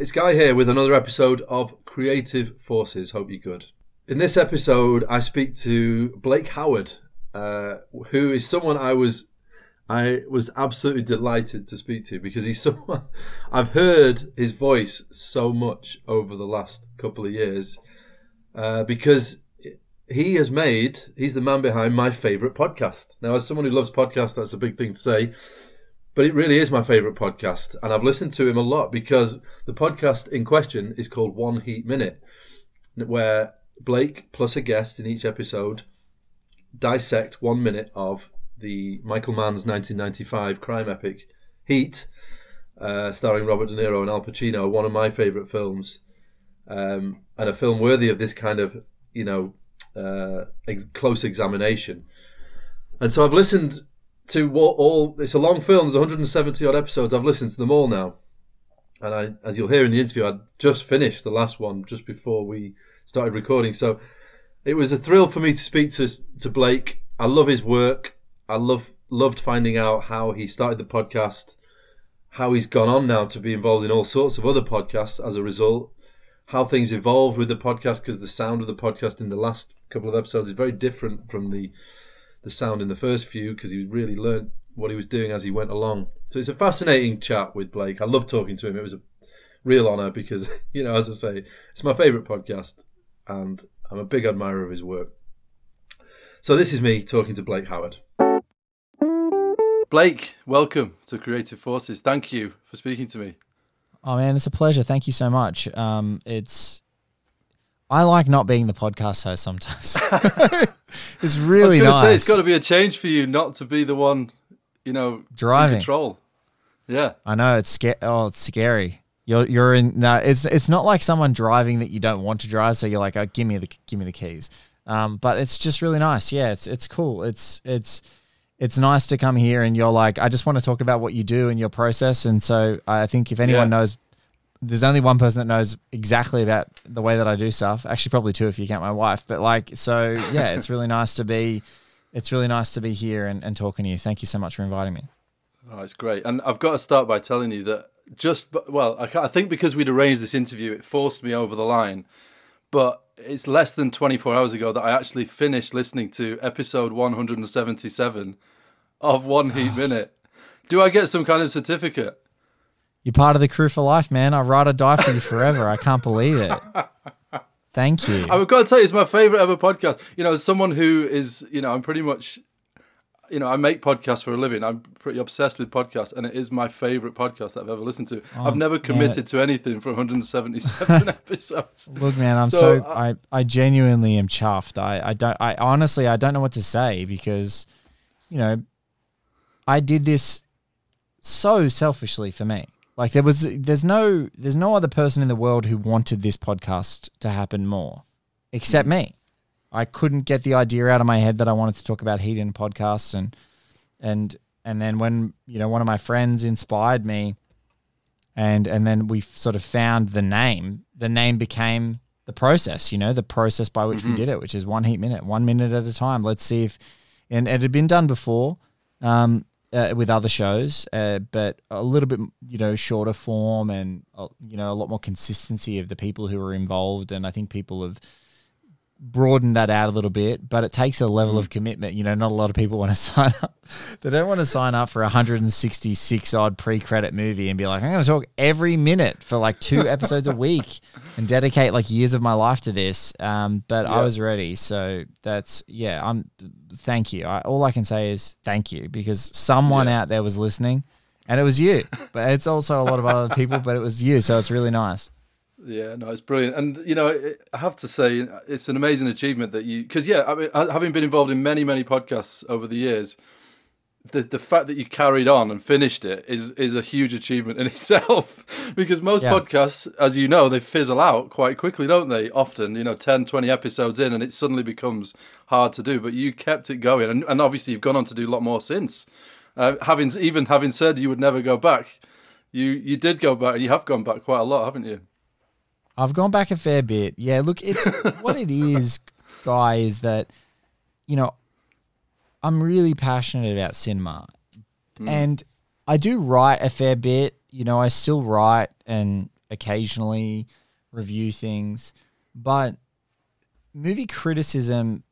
It's Guy here with another episode of Creative Forces. Hope you're good. In this episode, I speak to Blake Howard, uh, who is someone I was I was absolutely delighted to speak to because he's someone I've heard his voice so much over the last couple of years uh, because he has made he's the man behind my favorite podcast. Now, as someone who loves podcasts, that's a big thing to say. But it really is my favourite podcast, and I've listened to him a lot because the podcast in question is called One Heat Minute, where Blake plus a guest in each episode dissect one minute of the Michael Mann's 1995 crime epic Heat, uh, starring Robert De Niro and Al Pacino, one of my favourite films, um, and a film worthy of this kind of you know uh, ex- close examination. And so I've listened to what all it's a long film. There's 170 odd episodes. I've listened to them all now, and I, as you'll hear in the interview, I just finished the last one just before we started recording. So it was a thrill for me to speak to to Blake. I love his work. I love loved finding out how he started the podcast, how he's gone on now to be involved in all sorts of other podcasts as a result, how things evolved with the podcast because the sound of the podcast in the last couple of episodes is very different from the the sound in the first few because he really learned what he was doing as he went along. So it's a fascinating chat with Blake. I love talking to him. It was a real honor because, you know, as I say, it's my favorite podcast and I'm a big admirer of his work. So this is me talking to Blake Howard. Blake, welcome to Creative Forces. Thank you for speaking to me. Oh man, it's a pleasure. Thank you so much. Um, it's I like not being the podcast host sometimes. it's really I was nice. Say, it's got to be a change for you not to be the one, you know, driving control. Yeah, I know it's scary. Oh, it's scary. You're you're in. No, it's it's not like someone driving that you don't want to drive. So you're like, oh, give me the give me the keys. Um, but it's just really nice. Yeah, it's it's cool. It's it's it's nice to come here and you're like, I just want to talk about what you do and your process. And so I think if anyone yeah. knows there's only one person that knows exactly about the way that I do stuff. Actually, probably two if you count my wife. But like, so yeah, it's really nice to be. It's really nice to be here and, and talking to you. Thank you so much for inviting me. Oh, it's great. And I've got to start by telling you that just well, I, I think because we'd arranged this interview, it forced me over the line. But it's less than 24 hours ago that I actually finished listening to episode 177 of One Heat ah. Minute. Do I get some kind of certificate? You're part of the crew for life, man. I ride or die for you forever. I can't believe it. Thank you. I've got to tell you, it's my favorite ever podcast. You know, as someone who is, you know, I'm pretty much, you know, I make podcasts for a living. I'm pretty obsessed with podcasts, and it is my favorite podcast that I've ever listened to. Oh, I've never committed man. to anything for 177 episodes. Look, man, I'm so, so uh, I, I genuinely am chuffed. I, I don't, I honestly, I don't know what to say because, you know, I did this so selfishly for me. Like there was there's no there's no other person in the world who wanted this podcast to happen more except mm. me. I couldn't get the idea out of my head that I wanted to talk about heat in podcasts and and and then when you know one of my friends inspired me and and then we sort of found the name the name became the process you know the process by which mm-hmm. we did it which is one heat minute one minute at a time let's see if and it had been done before um, uh, with other shows, uh, but a little bit you know shorter form and uh, you know a lot more consistency of the people who are involved. And I think people have broaden that out a little bit, but it takes a level of mm. commitment. You know, not a lot of people want to sign up. They don't want to sign up for a 166 odd pre credit movie and be like, I'm going to talk every minute for like two episodes a week and dedicate like years of my life to this. Um, but I was ready. So that's, yeah, I'm, thank you. I, all I can say is thank you because someone yeah. out there was listening and it was you, but it's also a lot of other people, but it was you. So it's really nice. Yeah, no, it's brilliant, and you know, I have to say, it's an amazing achievement that you, because yeah, I mean, having been involved in many, many podcasts over the years, the the fact that you carried on and finished it is is a huge achievement in itself. because most yeah. podcasts, as you know, they fizzle out quite quickly, don't they? Often, you know, 10, 20 episodes in, and it suddenly becomes hard to do. But you kept it going, and, and obviously, you've gone on to do a lot more since. Uh, having even having said you would never go back, you you did go back, and you have gone back quite a lot, haven't you? I've gone back a fair bit. Yeah, look, it's what it is, guy, is that, you know, I'm really passionate about cinema. Mm. And I do write a fair bit. You know, I still write and occasionally review things, but movie criticism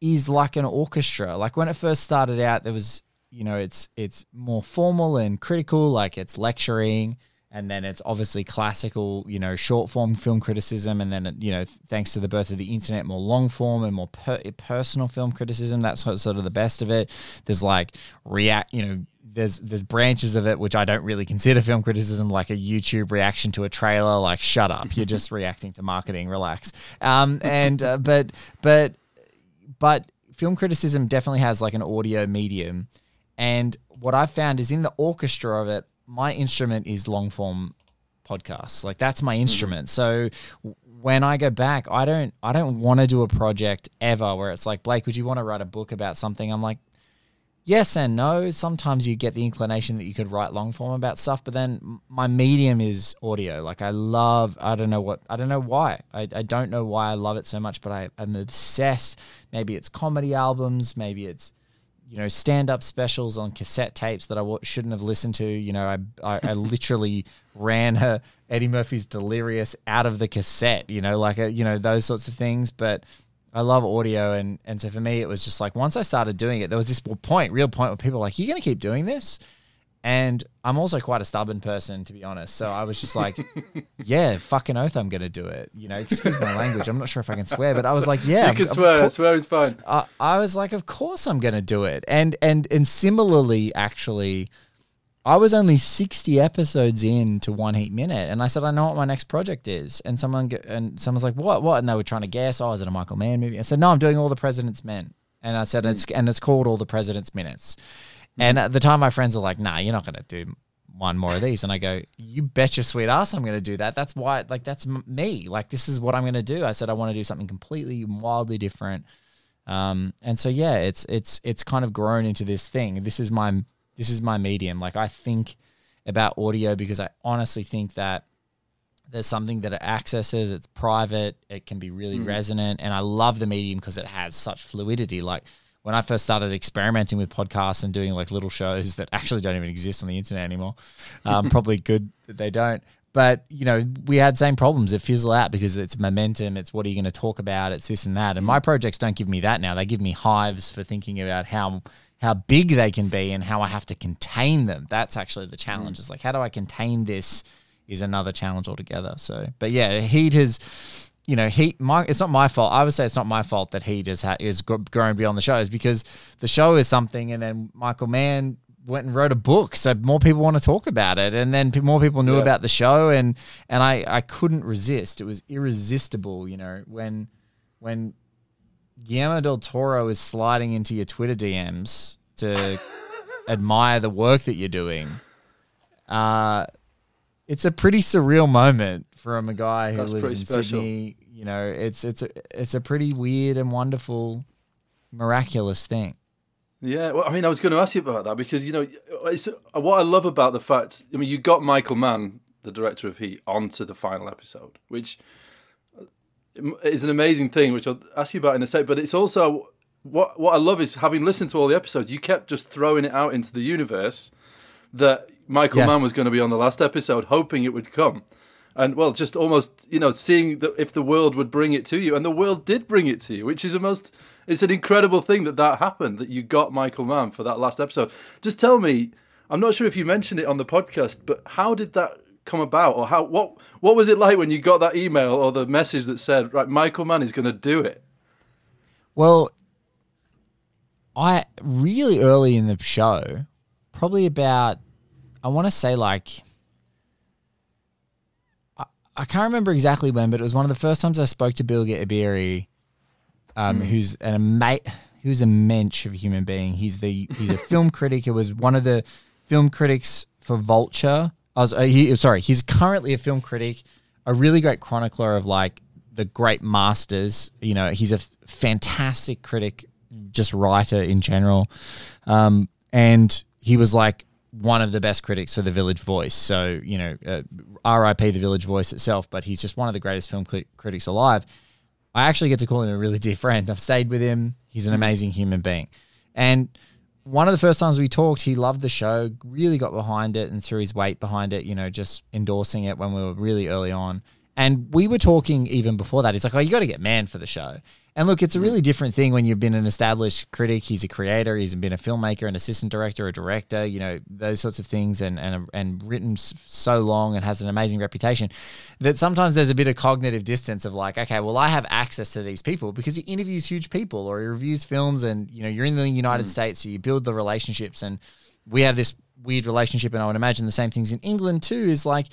is like an orchestra. Like when it first started out, there was you know it's it's more formal and critical, like it's lecturing, and then it's obviously classical, you know, short form film criticism, and then you know thanks to the birth of the internet, more long form and more per- personal film criticism. That's sort of the best of it. There's like react, you know, there's there's branches of it which I don't really consider film criticism, like a YouTube reaction to a trailer. Like, shut up, you're just reacting to marketing. Relax. Um, and uh, but but but film criticism definitely has like an audio medium, and what I've found is in the orchestra of it, my instrument is long form podcasts. Like that's my instrument. Mm-hmm. So when I go back, I don't I don't want to do a project ever where it's like Blake, would you want to write a book about something? I'm like, yes and no. Sometimes you get the inclination that you could write long form about stuff, but then my medium is audio. Like I love, I don't know what, I don't know why. I, I don't know why I love it so much, but I, I'm obsessed. Maybe it's comedy albums, maybe it's, you know, stand up specials on cassette tapes that I w- shouldn't have listened to. You know, I, I, I literally ran her Eddie Murphy's Delirious out of the cassette, you know, like, a, you know, those sorts of things. But, I love audio, and and so for me, it was just like once I started doing it, there was this point, real point, where people were like, "You're gonna keep doing this," and I'm also quite a stubborn person, to be honest. So I was just like, "Yeah, fucking oath, I'm gonna do it." You know, excuse my language. I'm not sure if I can swear, but I was like, "Yeah, you can swear. Swear is fine." I, I was like, "Of course, I'm gonna do it," and and and similarly, actually I was only 60 episodes in to One Heat Minute, and I said, I know what my next project is. And someone and someone's like, What? What? And they were trying to guess, Oh, is it a Michael Mann movie? I said, No, I'm doing All the President's Men. And I said. It's and it's called All the President's Minutes. And at the time, my friends are like, Nah, you're not going to do one more of these. And I go, You bet your sweet ass I'm going to do that. That's why, like, that's me. Like, this is what I'm going to do. I said, I want to do something completely, wildly different. Um, and so yeah, it's it's it's kind of grown into this thing. This is my this is my medium. Like I think about audio because I honestly think that there's something that it accesses, it's private, it can be really mm. resonant, and I love the medium because it has such fluidity. Like when I first started experimenting with podcasts and doing like little shows that actually don't even exist on the internet anymore, um, probably good that they don't. But you know, we had same problems. It fizzle out because it's momentum. It's what are you going to talk about? It's this and that. And mm. my projects don't give me that now. They give me hives for thinking about how how big they can be and how I have to contain them. That's actually the challenge. Mm. It's like how do I contain this is another challenge altogether. So, but yeah, Heat has, you know, Heat. My, it's not my fault. I would say it's not my fault that he is ha- is grown beyond the shows because the show is something, and then Michael Mann went and wrote a book, so more people want to talk about it, and then more people knew yeah. about the show, and and I I couldn't resist. It was irresistible, you know, when when Guillermo del Toro is sliding into your Twitter DMs to admire the work that you're doing. Uh, it's a pretty surreal moment from a guy who That's lives in special. Sydney. You know, it's it's a it's a pretty weird and wonderful, miraculous thing. Yeah, well, I mean, I was going to ask you about that because you know, it's, uh, what I love about the fact. I mean, you got Michael Mann, the director of Heat, onto the final episode, which uh, is an amazing thing, which I'll ask you about in a sec. But it's also what what I love is having listened to all the episodes, you kept just throwing it out into the universe that Michael yes. Mann was going to be on the last episode, hoping it would come. And well, just almost you know seeing that if the world would bring it to you, and the world did bring it to you, which is a most it's an incredible thing that that happened that you got Michael Mann for that last episode. Just tell me, I'm not sure if you mentioned it on the podcast, but how did that come about, or how what what was it like when you got that email or the message that said, right, Michael Mann is going to do it? Well, I really early in the show, probably about I want to say like I, can't remember exactly when, but it was one of the first times I spoke to Bilge Ebiri, um, mm. who's an mate, who's a mensch of a human being. He's the he's a film critic. It was one of the film critics for Vulture I was uh, he, sorry. He's currently a film critic, a really great chronicler of like the great masters. You know, he's a fantastic critic, just writer in general, um, and he was like one of the best critics for the Village Voice. So you know, uh, R.I.P. the Village Voice itself, but he's just one of the greatest film critics alive. I actually get to call him a really dear friend. I've stayed with him. He's an amazing human being, and one of the first times we talked, he loved the show, really got behind it and threw his weight behind it, you know, just endorsing it when we were really early on. And we were talking even before that. He's like, oh, you got to get man for the show. And look, it's a really different thing when you've been an established critic. He's a creator. He's been a filmmaker, an assistant director, a director. You know those sorts of things, and and and written so long and has an amazing reputation. That sometimes there's a bit of cognitive distance of like, okay, well, I have access to these people because he interviews huge people or he reviews films, and you know you're in the United mm. States, so you build the relationships, and we have this weird relationship, and I would imagine the same things in England too. Is like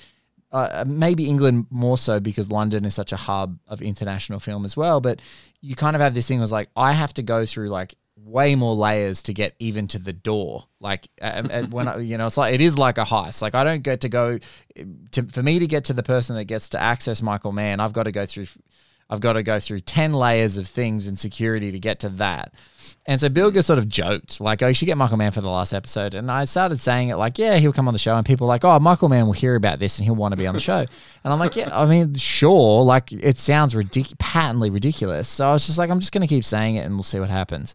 uh, maybe England more so because London is such a hub of international film as well. But you kind of have this thing was like I have to go through like way more layers to get even to the door. Like when I, you know, it's like it is like a heist. Like I don't get to go to for me to get to the person that gets to access Michael Mann. I've got to go through I've got to go through 10 layers of things and security to get to that. And so Bilge sort of joked, like, oh, you should get Michael Mann for the last episode. And I started saying it like, yeah, he'll come on the show. And people were like, oh, Michael Mann will hear about this and he'll want to be on the show. And I'm like, yeah, I mean, sure. Like, it sounds ridic- patently ridiculous. So I was just like, I'm just going to keep saying it and we'll see what happens.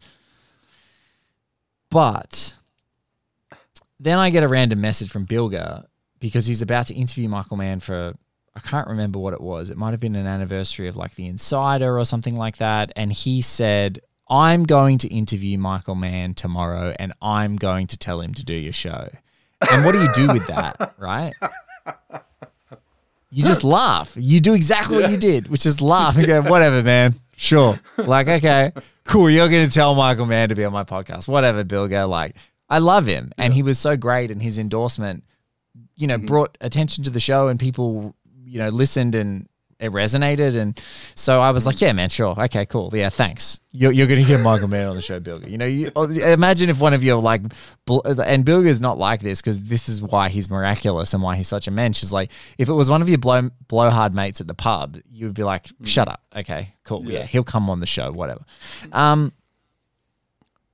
But then I get a random message from Bilge because he's about to interview Michael Mann for I can't remember what it was. It might have been an anniversary of like The Insider or something like that. And he said, I'm going to interview Michael Mann tomorrow and I'm going to tell him to do your show. And what do you do with that, right? You just laugh. You do exactly what you did, which is laugh and go, whatever, man. Sure. Like, okay, cool. You're going to tell Michael Mann to be on my podcast. Whatever, Bill. Go like, I love him. And he was so great. And his endorsement, you know, mm-hmm. brought attention to the show and people you know, listened and it resonated. And so I was like, yeah, man, sure. Okay, cool. Yeah, thanks. You're, you're going to get Michael Mann on the show, Bilge. You know, you, oh, imagine if one of you are like, and Bilge's not like this because this is why he's miraculous and why he's such a mensch. Is like, if it was one of your blow, blowhard mates at the pub, you would be like, mm. shut up. Okay, cool. Yeah, yeah he'll come on the show, whatever. Um,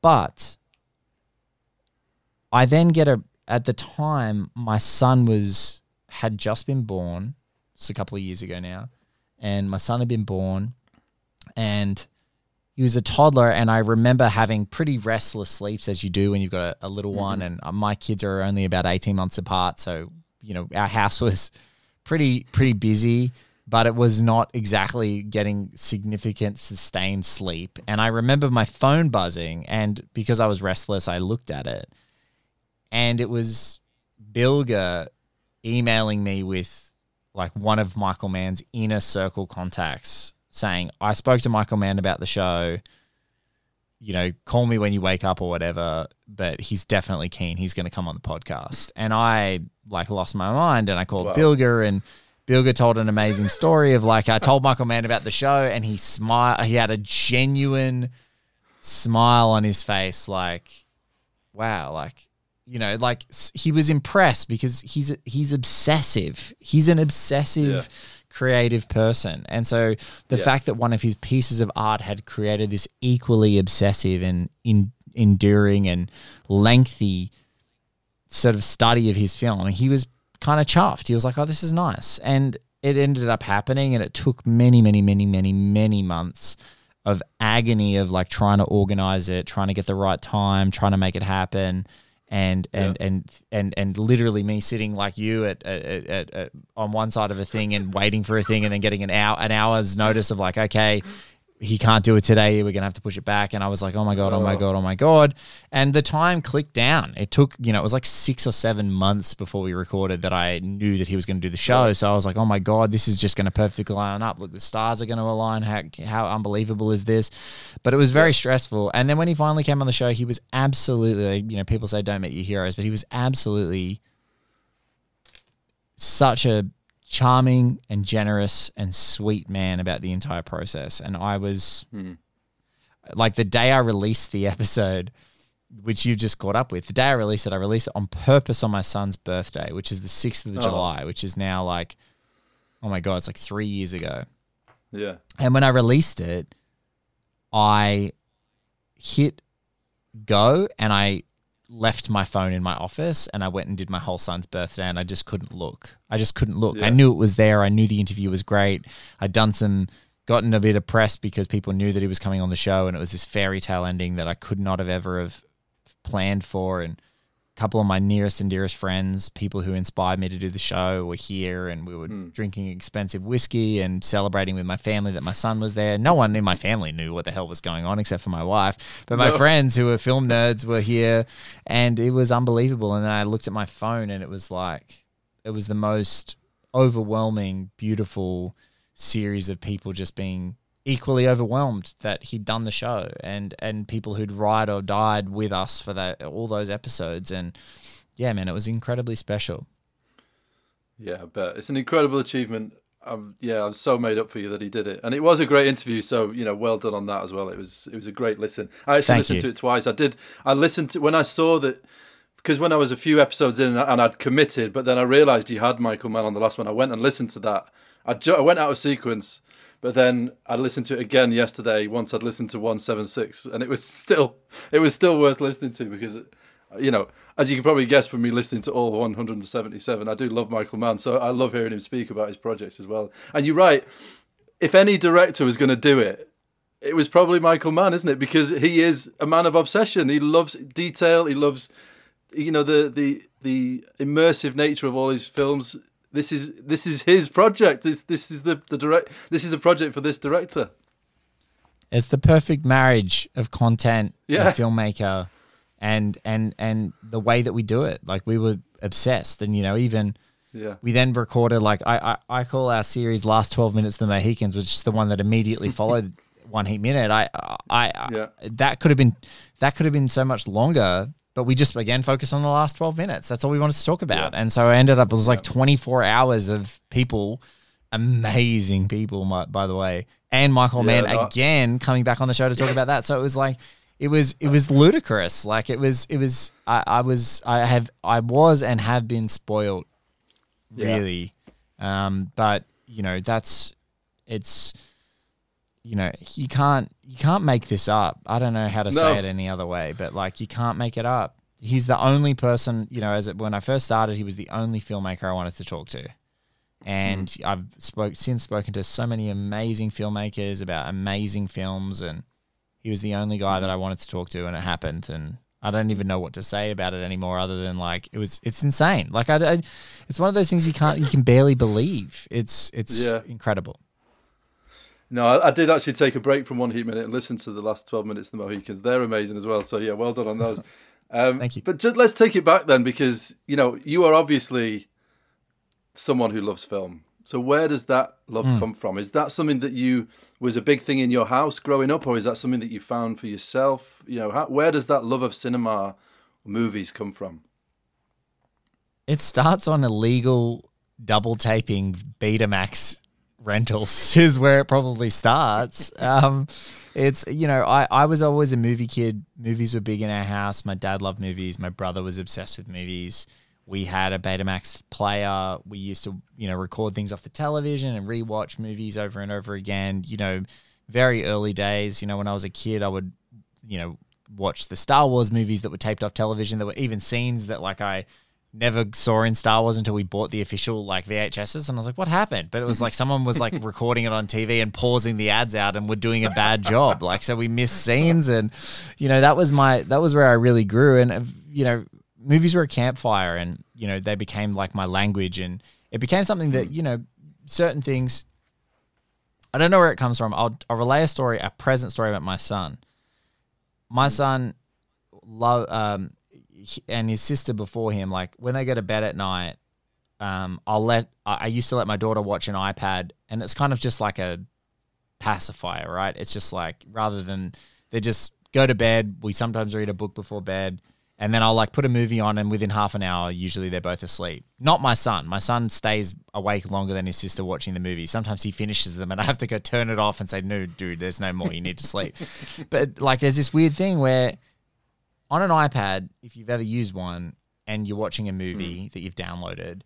but I then get a, at the time, my son was, had just been born it's a couple of years ago now, and my son had been born, and he was a toddler, and I remember having pretty restless sleeps as you do when you've got a, a little mm-hmm. one, and uh, my kids are only about eighteen months apart, so you know our house was pretty pretty busy but it was not exactly getting significant sustained sleep. And I remember my phone buzzing, and because I was restless, I looked at it, and it was Bilge emailing me with like one of Michael Mann's inner circle contacts saying, I spoke to Michael Mann about the show. You know, call me when you wake up or whatever, but he's definitely keen. He's going to come on the podcast. And I like lost my mind and I called wow. Bilge and Bilge told an amazing story of like, I told Michael Mann about the show and he smiled. He had a genuine smile on his face. Like, wow, like you know, like he was impressed because he's he's obsessive. He's an obsessive yeah. creative person. And so the yeah. fact that one of his pieces of art had created this equally obsessive and in, enduring and lengthy sort of study of his film, he was kind of chuffed. He was like, "Oh, this is nice." And it ended up happening and it took many, many, many, many, many months of agony of like trying to organize it, trying to get the right time, trying to make it happen and and yeah. and and and literally me sitting like you at, at, at, at, on one side of a thing and waiting for a thing and then getting an hour an hour's notice of like okay he can't do it today. We're gonna have to push it back. And I was like, oh my god, oh my god, oh my god. And the time clicked down. It took, you know, it was like six or seven months before we recorded that I knew that he was gonna do the show. So I was like, oh my god, this is just gonna perfectly line up. Look, the stars are gonna align. How how unbelievable is this? But it was very stressful. And then when he finally came on the show, he was absolutely, you know, people say don't meet your heroes, but he was absolutely such a charming and generous and sweet man about the entire process. And I was hmm. like the day I released the episode, which you just caught up with, the day I released it, I released it on purpose on my son's birthday, which is the 6th of oh. July, which is now like, oh my God, it's like three years ago. Yeah. And when I released it, I hit go and I left my phone in my office and I went and did my whole son's birthday and I just couldn't look. I just couldn't look. Yeah. I knew it was there. I knew the interview was great. I'd done some gotten a bit of press because people knew that he was coming on the show and it was this fairy tale ending that I could not have ever have planned for and couple of my nearest and dearest friends, people who inspired me to do the show, were here, and we were Hmm. drinking expensive whiskey and celebrating with my family that my son was there. No one in my family knew what the hell was going on except for my wife, but my No. friends who were film nerds were here, and it was unbelievable. And then I looked at my phone, and it was like it was the most overwhelming, beautiful series of people just being equally overwhelmed that he'd done the show and and people who'd ride or died with us for that all those episodes and yeah man it was incredibly special Yeah, but it's an incredible achievement. Um, yeah, I'm so made up for you that he did it, and it was a great interview. So you know, well done on that as well. It was it was a great listen. I actually Thank listened you. to it twice. I did. I listened to when I saw that because when I was a few episodes in and I'd committed, but then I realised you had Michael Mann on the last one. I went and listened to that. I, ju- I went out of sequence, but then I listened to it again yesterday. Once I'd listened to one seven six, and it was still it was still worth listening to because you know, as you can probably guess from me listening to all 177, I do love Michael Mann, so I love hearing him speak about his projects as well. And you're right, if any director was going to do it, it was probably Michael Mann, isn't it? Because he is a man of obsession. He loves detail. He loves, you know, the the the immersive nature of all his films. This is this is his project. This this is the the direct. This is the project for this director. it's the perfect marriage of content Yeah. and filmmaker and and and the way that we do it like we were obsessed and you know even Yeah. we then recorded like I, I I call our series last 12 minutes of the Mohicans which is the one that immediately followed one heat minute I I, I Yeah. that could have been that could have been so much longer but we just again focused on the last 12 minutes that's all we wanted to talk about Yeah. and so I ended up it was like 24 hours of people amazing people my, by the way and Michael Yeah, Mann no, again coming back on the show to talk about that so it was like it was it was ludicrous like it was it was I, I was I have I was and have been spoiled Yeah. really. Um, but you know, that's it's you know, you can't you can't make this up. I don't know how to No. say it any other way, but like you can't make it up. He's the only person, you know, as it, when I first started, he was the only filmmaker I wanted to talk to. And hmm. I've spoke since spoken to so many amazing filmmakers about amazing films and he was the only guy that I wanted to talk to and it happened and I don't even know what to say about it anymore other than like it was it's insane. Like I, I it's one of those things you can't you can barely believe. It's it's Yeah. incredible. No, I, I did actually take a break from one heat minute and listen to the last 12 minutes of the Mohicans. They're amazing as well. So, yeah, well done on those. Um, Thank you. But just let's take it back then because, you know, you are obviously someone who loves film. So, where does that love Hmm. come from? Is that something that you was a big thing in your house growing up, or is that something that you found for yourself? You know, how, where does that love of cinema, movies come from? It starts on illegal double taping Betamax rentals is where it probably starts. Um, it's you know I, I was always a movie kid. Movies were big in our house. My dad loved movies. My brother was obsessed with movies. We had a Betamax player. We used to you know record things off the television and rewatch movies over and over again. You know, very early days. You know when I was a kid, I would you know watch the Star Wars movies that were taped off television. There were even scenes that like I never saw in Star Wars until we bought the official like VHSs and I was like what happened? But it was like someone was like recording it on TV and pausing the ads out and were doing a bad job. Like so we missed scenes and you know that was my that was where I really grew. And uh, you know movies were a campfire and you know they became like my language. And it became something that you know certain things I don't know where it comes from. I'll, I'll relay a story a present story about my son. My son love um he- and his sister before him like when they go to bed at night um i'll let I, I used to let my daughter watch an ipad and it's kind of just like a pacifier right it's just like rather than they just go to bed we sometimes read a book before bed and then I'll like put a movie on, and within half an hour, usually they're both asleep. Not my son. My son stays awake longer than his sister watching the movie. Sometimes he finishes them, and I have to go turn it off and say, "No, dude, there's no more. You need to sleep." but like, there's this weird thing where on an iPad, if you've ever used one and you're watching a movie hmm. that you've downloaded,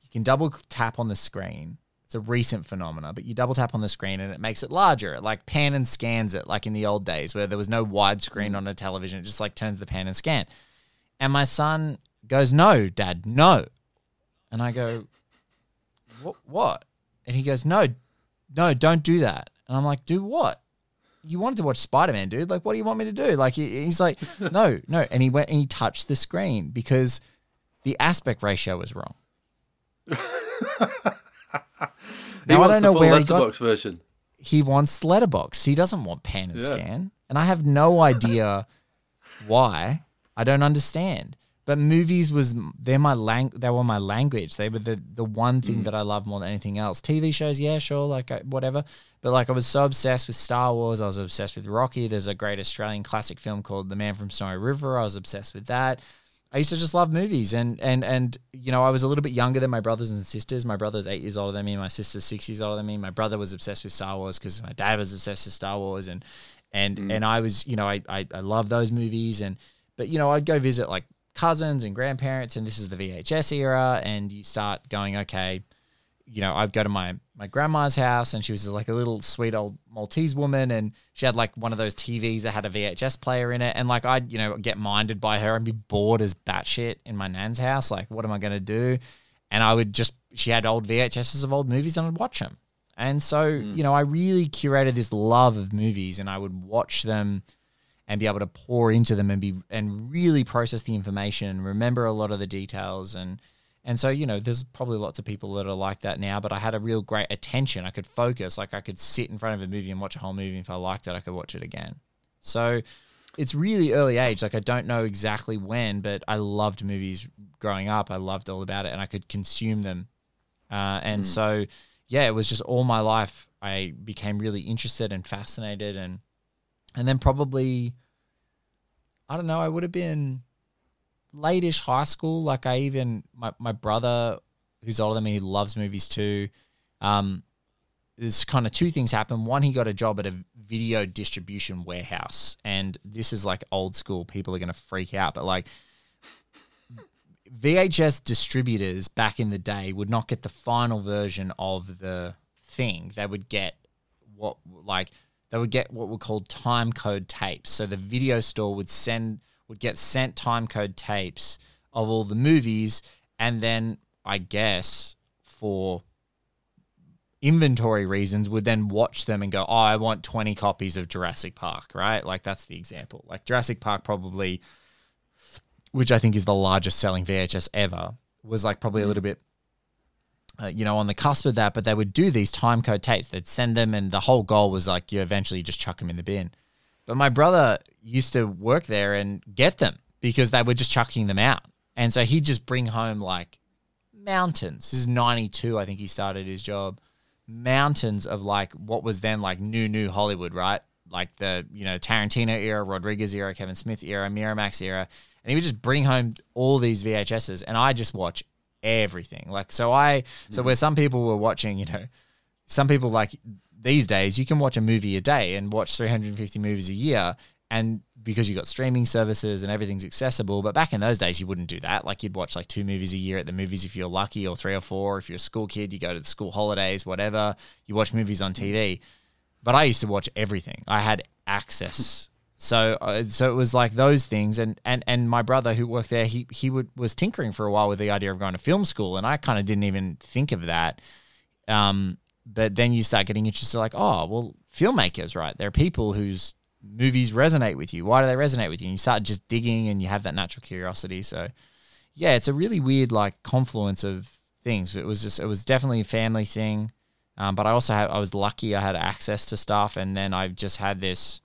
you can double tap on the screen. It's a recent phenomena, but you double tap on the screen and it makes it larger. It like pan and scans it, like in the old days where there was no widescreen hmm. on a television. It just like turns the pan and scan. And my son goes, "No, Dad, no," and I go, "What? What?" And he goes, "No, no, don't do that." And I'm like, "Do what?" You wanted to watch Spider Man, dude. Like, what do you want me to do? Like, he's like, no, no. And he went and he touched the screen because the aspect ratio was wrong. He Now, I wants don't the know where he got- letterbox version. He wants letterbox. He doesn't want pan and Yeah. scan. And I have no idea why. I don't understand. But movies was they're my lang they were my language. They were the the one thing mm. that I love more than anything else. TV shows, yeah, sure, like I, whatever. But like I was so obsessed with Star Wars. I was obsessed with Rocky. There's a great Australian classic film called The Man from Snowy River. I was obsessed with that. I used to just love movies and and and you know I was a little bit younger than my brothers and sisters. My brother was eight years older than me. My sister's six years older than me. My brother was obsessed with Star Wars because my dad was obsessed with Star Wars and and mm. and I was you know I, I I love those movies and but you know I'd go visit like cousins and grandparents and this is the VHS era and you start going okay you know, I'd go to my my grandma's house and she was like a little sweet old Maltese woman and she had like one of those TVs that had a VHS player in it and like I'd you know get minded by her and be bored as batshit in my nan's house like what am I gonna do? And I would just she had old VHSs of old movies and I'd watch them and so mm. you know I really curated this love of movies and I would watch them and be able to pour into them and be and really process the information and remember a lot of the details. And and so you know there's probably lots of people that are like that now but i had a real great attention. I could focus like i could sit in front of a movie and watch a whole movie. If i liked it i could watch it again. So it's really early age. Like i don't know exactly when but i loved movies growing up. I loved all about it and i could consume them. Uh, and so yeah it was just all my life i became really interested and fascinated and and then probably i don't know i would have been late-ish high school. Like i even my, my brother who's older than me who loves movies too. Um there's kind of two things happen. One he got a job at a video distribution warehouse. And this is like old school. People are going to freak out. But like VHS distributors back in the day would not get the final version of the thing. They would get what like they would get what were called time code tapes. So the video store would send would get sent time code tapes of all the movies and then I guess for inventory reasons would then watch them and go, "Oh, I want 20 copies of Jurassic Park," right? Like that's the example. Like Jurassic Park probably which I think is the largest selling VHS ever, was like probably a little bit, uh, you know, on the cusp of that. But they would do these time code tapes. They'd send them, and the whole goal was like you eventually just chuck them in the bin. But my brother used to work there and get them because they were just chucking them out, and so he'd just bring home like mountains. This is '92, I think he started his job. Mountains of like what was then like new new Hollywood, right? Like the you know Tarantino era, Rodriguez era, Kevin Smith era, Miramax era, and he would just bring home all these VHSs, and I just watch everything. Like so, I so mm-hmm. where some people were watching, you know, some people like these days you can watch a movie a day and watch 350 movies a year, and because you got streaming services and everything's accessible. But back in those days, you wouldn't do that. Like you'd watch like two movies a year at the movies if you're lucky, or three or four if you're a school kid. You go to the school holidays, whatever. You watch movies on mm. TV. But I used to watch everything. I had access. So, uh, so it was like those things, and and and my brother who worked there, he he would was tinkering for a while with the idea of going to film school, and I kind of didn't even think of that. Um, but then you start getting interested, like, oh, well, filmmakers, right? There are people whose movies resonate with you. Why do they resonate with you? And you start just digging, and you have that natural curiosity. So, yeah, it's a really weird like confluence of things. It was just, it was definitely a family thing. Um, but I also I was lucky I had access to stuff, and then I've just had this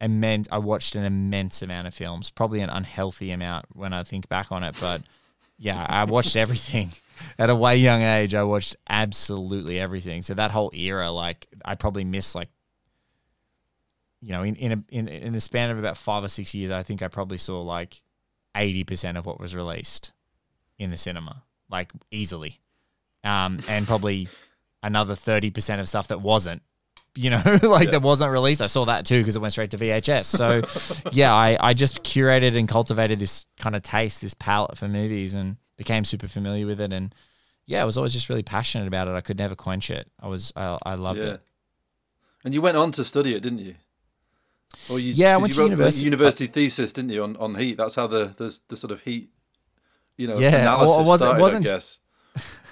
immense. I watched an immense amount of films, probably an unhealthy amount when I think back on it. But yeah, I watched everything at a way young age. I watched absolutely everything. So that whole era, like, I probably missed like, you know, in in a, in in the span of about five or six years, I think I probably saw like eighty percent of what was released in the cinema, like easily, um, and probably another 30% of stuff that wasn't you know like Yeah. that wasn't released i saw that too because it went straight to vhs so yeah I, I just curated and cultivated this kind of taste this palette for movies and became super familiar with it and yeah i was always just really passionate about it i could never quench it i was i, I loved yeah. it And you went on to study it, didn't you? Or you, Yeah, I went you to university. university thesis, didn't you, on, on heat? That's how the, the the sort of heat, you know, Yeah, well, it wasn't- it wasn't- I guess.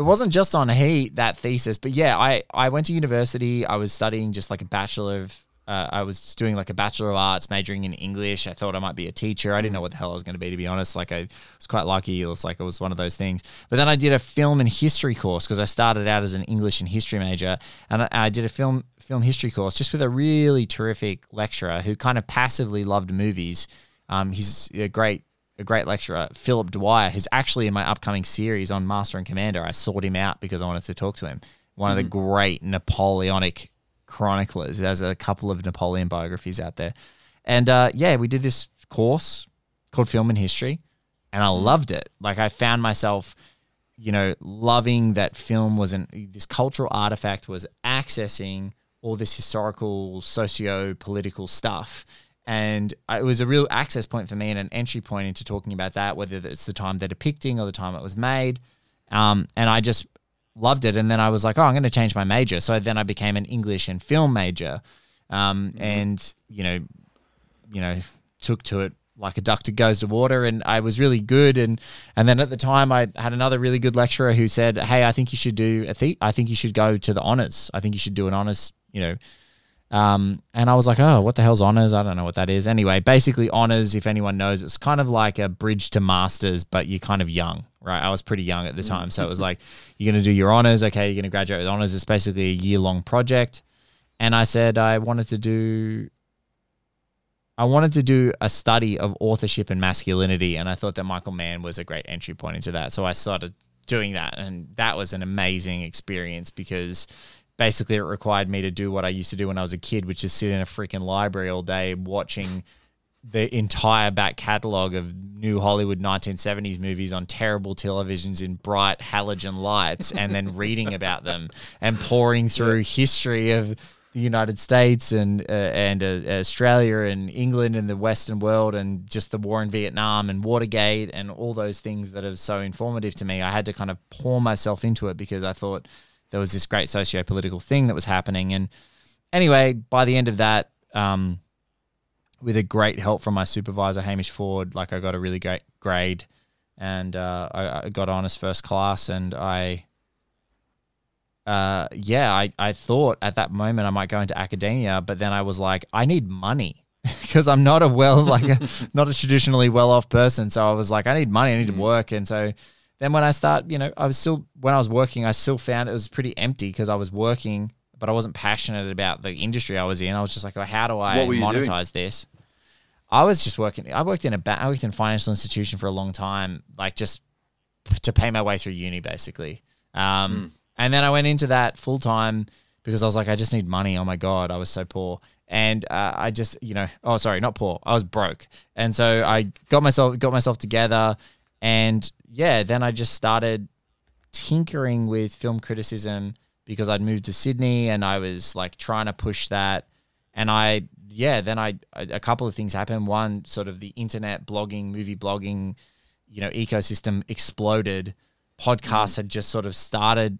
it wasn't just on heat that thesis, but yeah, I I went to university. I was studying just like a bachelor of. Uh, I was doing like a bachelor of arts, majoring in English. I thought I might be a teacher. I didn't know what the hell I was going to be, to be honest. Like I was quite lucky. It was like it was one of those things. But then I did a film and history course because I started out as an English and history major, and I, I did a film film history course just with a really terrific lecturer who kind of passively loved movies. Um, he's a great a great lecturer, uh, Philip Dwyer, who's actually in my upcoming series on Master and Commander. I sought him out because I wanted to talk to him. One of the mm-hmm. great Napoleonic chroniclers. There's a couple of Napoleon biographies out there. And uh, yeah, we did this course called Film and History, and I mm-hmm. loved it. Like I found myself, you know, loving that film was an this cultural artifact was accessing all this historical, socio-political stuff. And it was a real access point for me and an entry point into talking about that, whether it's the time they're depicting or the time it was made. Um, and I just loved it. And then I was like, oh, I'm going to change my major. So then I became an English and film major, um, and you know, you know, took to it like a duck to goes to water, and I was really good. And and then at the time, I had another really good lecturer who said, hey, I think you should do a the- I think you should go to the honors. I think you should do an honors. You know. Um, and I was like, oh, what the hell's honors? I don't know what that is. Anyway, basically, honors, if anyone knows, it's kind of like a bridge to masters, but you're kind of young, right? I was pretty young at the time. So it was like, you're going to do your honors. Okay, you're going to graduate with honors. It's basically a year long project. And I said, I wanted to do. I wanted to do a study of authorship and masculinity, and I thought that Michael Mann was a great entry point into that. So I started doing that, and that was an amazing experience because basically it required me to do what I used to do when I was a kid, which is sit in a freaking library all day watching the entire back catalog of new Hollywood 1970s movies on terrible televisions in bright halogen lights and then reading about them and pouring through history of the United States and uh, and uh, Australia and England and the Western world and just the war in Vietnam and Watergate and all those things that are so informative to me. I had to kind of pour myself into it because I thought there was this great socio-political thing that was happening. And anyway, by the end of that, um, with a great help from my supervisor Hamish Ford, like I got a really great grade, and uh, I, I got as first class, and I. Uh, yeah, I, I thought at that moment I might go into academia, but then I was like, I need money because I'm not a well, like, a, not a traditionally well off person. So I was like, I need money, I need to work. And so then when I start, you know, I was still when I was working, I still found it was pretty empty because I was working, but I wasn't passionate about the industry I was in. I was just like, well, how do I doing? monetize this? I was just working. I worked in a ba- I worked in a financial institution for a long time, like just to pay my way through uni, basically. Um, And then I went into that full time because I was like, I just need money. Oh my god, I was so poor, and uh, I just, you know, oh sorry, not poor. I was broke, and so I got myself got myself together, and yeah, then I just started tinkering with film criticism because I'd moved to Sydney and I was like trying to push that. And I, yeah, then I, a couple of things happened. One, sort of the internet blogging, movie blogging, you know, ecosystem exploded. Podcasts mm-hmm. had just sort of started,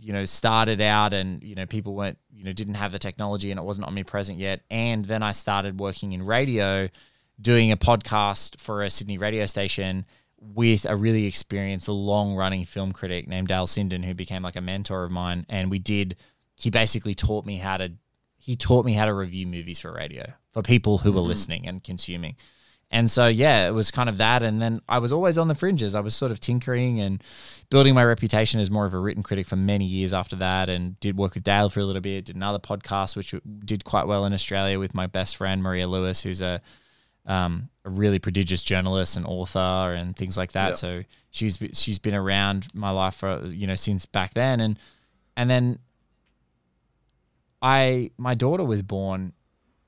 you know, started out and, you know, people weren't, you know, didn't have the technology and it wasn't omnipresent yet. And then I started working in radio, doing a podcast for a Sydney radio station with a really experienced, long running film critic named Dale Sinden, who became like a mentor of mine. And we did, he basically taught me how to, he taught me how to review movies for radio for people who were mm-hmm. listening and consuming. And so, yeah, it was kind of that. And then I was always on the fringes. I was sort of tinkering and building my reputation as more of a written critic for many years after that. And did work with Dale for a little bit, did another podcast, which did quite well in Australia with my best friend, Maria Lewis, who's a, um, a really prodigious journalist and author and things like that. Yeah. So she's she's been around my life for you know since back then, and and then I my daughter was born,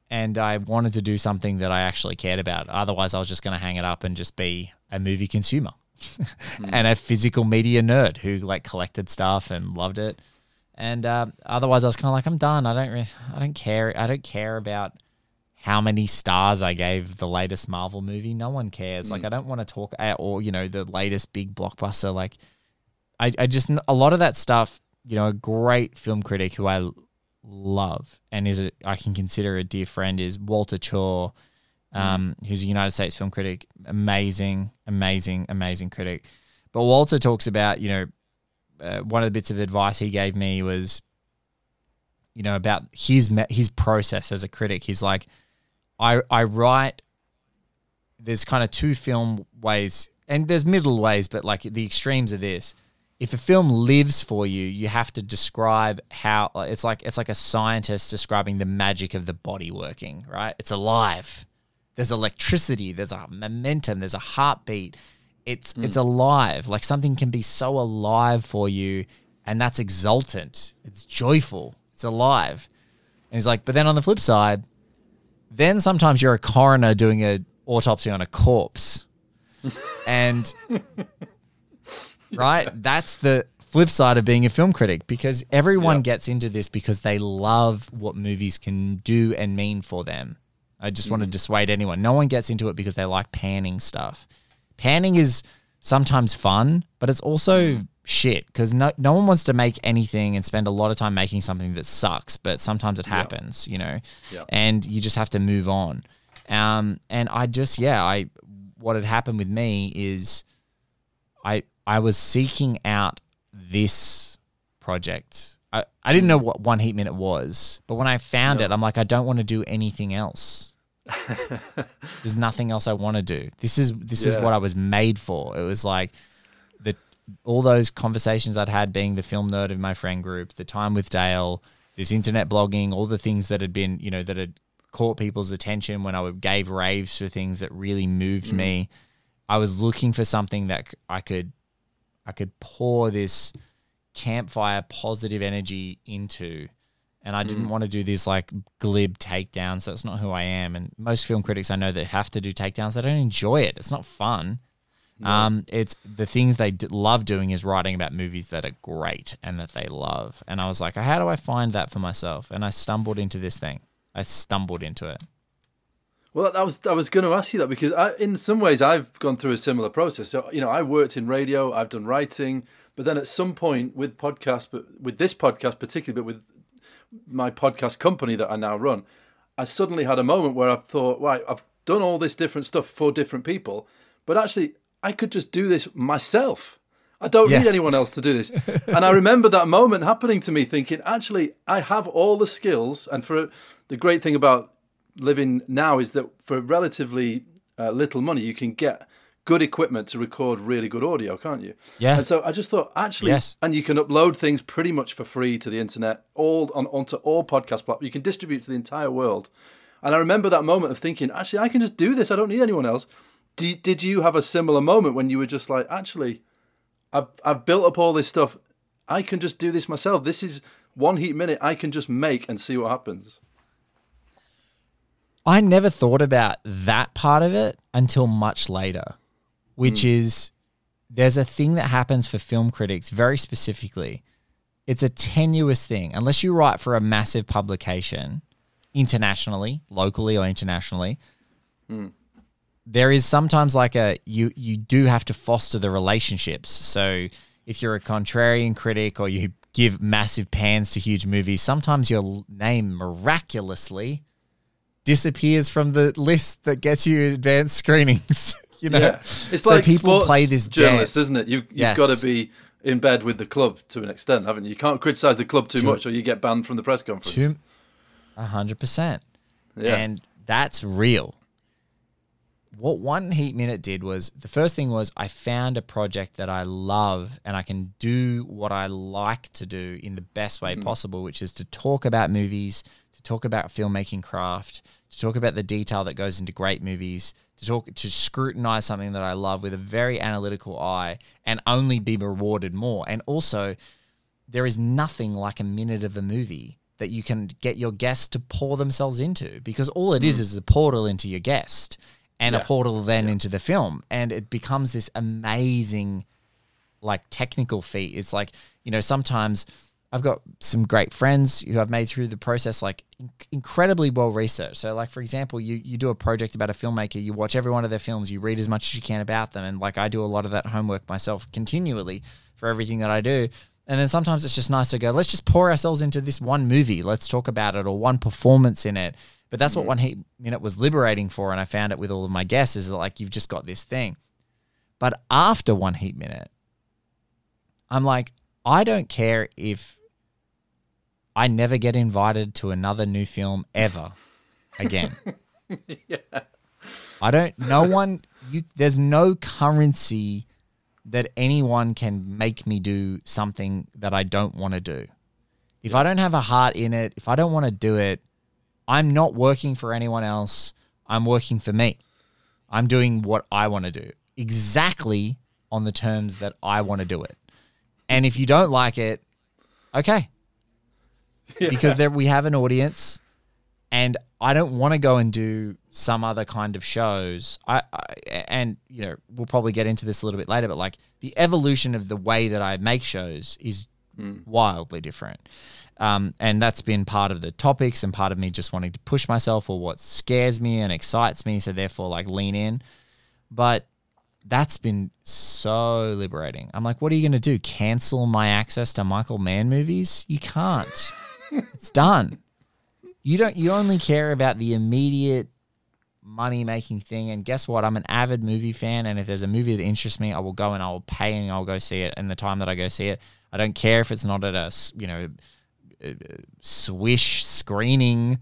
and I wanted to do something that I actually cared about. Otherwise, I was just going to hang it up and just be a movie consumer and a physical media nerd who like collected stuff and loved it. And uh, otherwise, I was kind of like, I'm done. I don't, re- I don't care. I don't care about how many stars I gave the latest Marvel movie. No one cares. Like, I don't want to talk or you know the latest big blockbuster. Like, I, I just a lot of that stuff. You know, a great film critic who I love and is a, I can consider a dear friend is Walter Chaw, um, who's a United States film critic. Amazing, amazing, amazing critic. But Walter talks about you know uh, one of the bits of advice he gave me was, you know, about his his process as a critic. He's like, I I write. There's kind of two film ways, and there's middle ways, but like the extremes of this. If a film lives for you, you have to describe how uh, it's like it's like a scientist describing the magic of the body working, right? It's alive. There's electricity, there's a momentum, there's a heartbeat. It's hmm. it's alive. Like something can be so alive for you and that's exultant. It's joyful. It's alive. And he's like, but then on the flip side, then sometimes you're a coroner doing a autopsy on a corpse. and right, that's the flip side of being a film critic because everyone Yeah. gets into this because they love what movies can do and mean for them. I just want to mm. dissuade anyone. No one gets into it because they like panning stuff. Panning is sometimes fun, but it's also shit because no, no one wants to make anything and spend a lot of time making something that sucks, but sometimes it happens, you know, Yeah. and you just have to move on. Um, and I just, yeah, I, what had happened with me is I, I was seeking out this project. I, I didn't know what one heat minute was, but when I found it, I'm like, I don't want to do anything else. There's nothing else I want to do. This is this is what I was made for. It was like the all those conversations I'd had being the film nerd of my friend group, the time with Dale, this internet blogging, all the things that had been, you know, that had caught people's attention when I gave raves for things that really moved mm. me. I was looking for something that I could I could pour this campfire positive energy into. And I didn't want to do these like glib takedowns. That's not who I am. And most film critics I know that have to do takedowns, they don't enjoy it. It's not fun. Um, it's the things they d- love doing is writing about movies that are great and that they love. And I was like, how do I find that for myself? And I stumbled into this thing. I stumbled into it. Well, I was I was going to ask you that because I, in some ways I've gone through a similar process. So you know, I worked in radio, I've done writing, but then at some point with podcast, but with this podcast particularly, but with my podcast company that I now run, I suddenly had a moment where I thought, right, I've done all this different stuff for different people, but actually I could just do this myself. I don't Yes. need anyone else to do this. and I remember that moment happening to me thinking, actually, I have all the skills. And for the great thing about living now is that for relatively uh, little money, you can get good equipment to record really good audio, can't you? Yeah. And so I just thought, actually, Yes. and you can upload things pretty much for free to the internet, all on onto all podcast platforms. You can distribute to the entire world. And I remember that moment of thinking, actually, I can just do this. I don't need anyone else. Did, did you have a similar moment when you were just like, actually, I've, I've built up all this stuff. I can just do this myself. This is one heat minute I can just make and see what happens. I never thought about that part of it until much later, which mm. is there's a thing that happens for film critics very specifically. It's a tenuous thing. Unless you write for a massive publication internationally, locally or internationally, mm. there is sometimes like a you you do have to foster the relationships. So if you're a contrarian critic or you give massive pans to huge movies, sometimes your name miraculously disappears from the list that gets you advanced screenings. you know, Yeah, it's so like people play this journalists, dance. isn't it? You've, you've Yes. got to be in bed with the club to an extent, haven't you? You can't criticize the club too, To- much, or you get banned from the press conference. A hundred percent, Yeah. and that's real. What one heat minute did was the first thing was I found a project that I love and I can do what I like to do in the best way hmm. possible, which is to talk about movies, to talk about filmmaking craft, to talk about the detail that goes into great movies, to talk to scrutinize something that I love with a very analytical eye and only be rewarded more. And also there is nothing like a minute of a movie that you can get your guests to pour themselves into because all it is hmm. is a portal into your guest and Yeah. a portal then into the film and it becomes this amazing like technical feat it's like you know sometimes i've got some great friends who i've made through the process like in- incredibly well researched so like for example you you do a project about a filmmaker you watch every one of their films you read as much as you can about them and like i do a lot of that homework myself continually for everything that i do and then sometimes it's just nice to go, let's just pour ourselves into this one movie. Let's talk about it or one performance in it. But that's what one heat minute was liberating for. And I found it with all of my guests is that like you've just got this thing. But after one heat minute, I'm like, I don't care if I never get invited to another new film ever again. yeah. I don't. No one. You. There's no currency that anyone can make me do something that I don't want to do. If I don't have a heart in it, if I don't want to do it, I'm not working for anyone else. I'm working for me. I'm doing what I want to do exactly on the terms that I want to do it. And if you don't like it, okay. Yeah. Because there we have an audience and I don't want to go and do some other kind of shows. I, I and you know, we'll probably get into this a little bit later, but like the evolution of the way that I make shows is wildly different. Um, and that's been part of the topics and part of me just wanting to push myself or what scares me and excites me. So therefore, like lean in. But that's been so liberating. I'm like, what are you going to do? Cancel my access to Michael Mann movies? You can't. It's done. You don't. You only care about the immediate money making thing. And guess what? I'm an avid movie fan, and if there's a movie that interests me, I will go and I will pay and I'll go see it. And the time that I go see it, I don't care if it's not at a you know a swish screening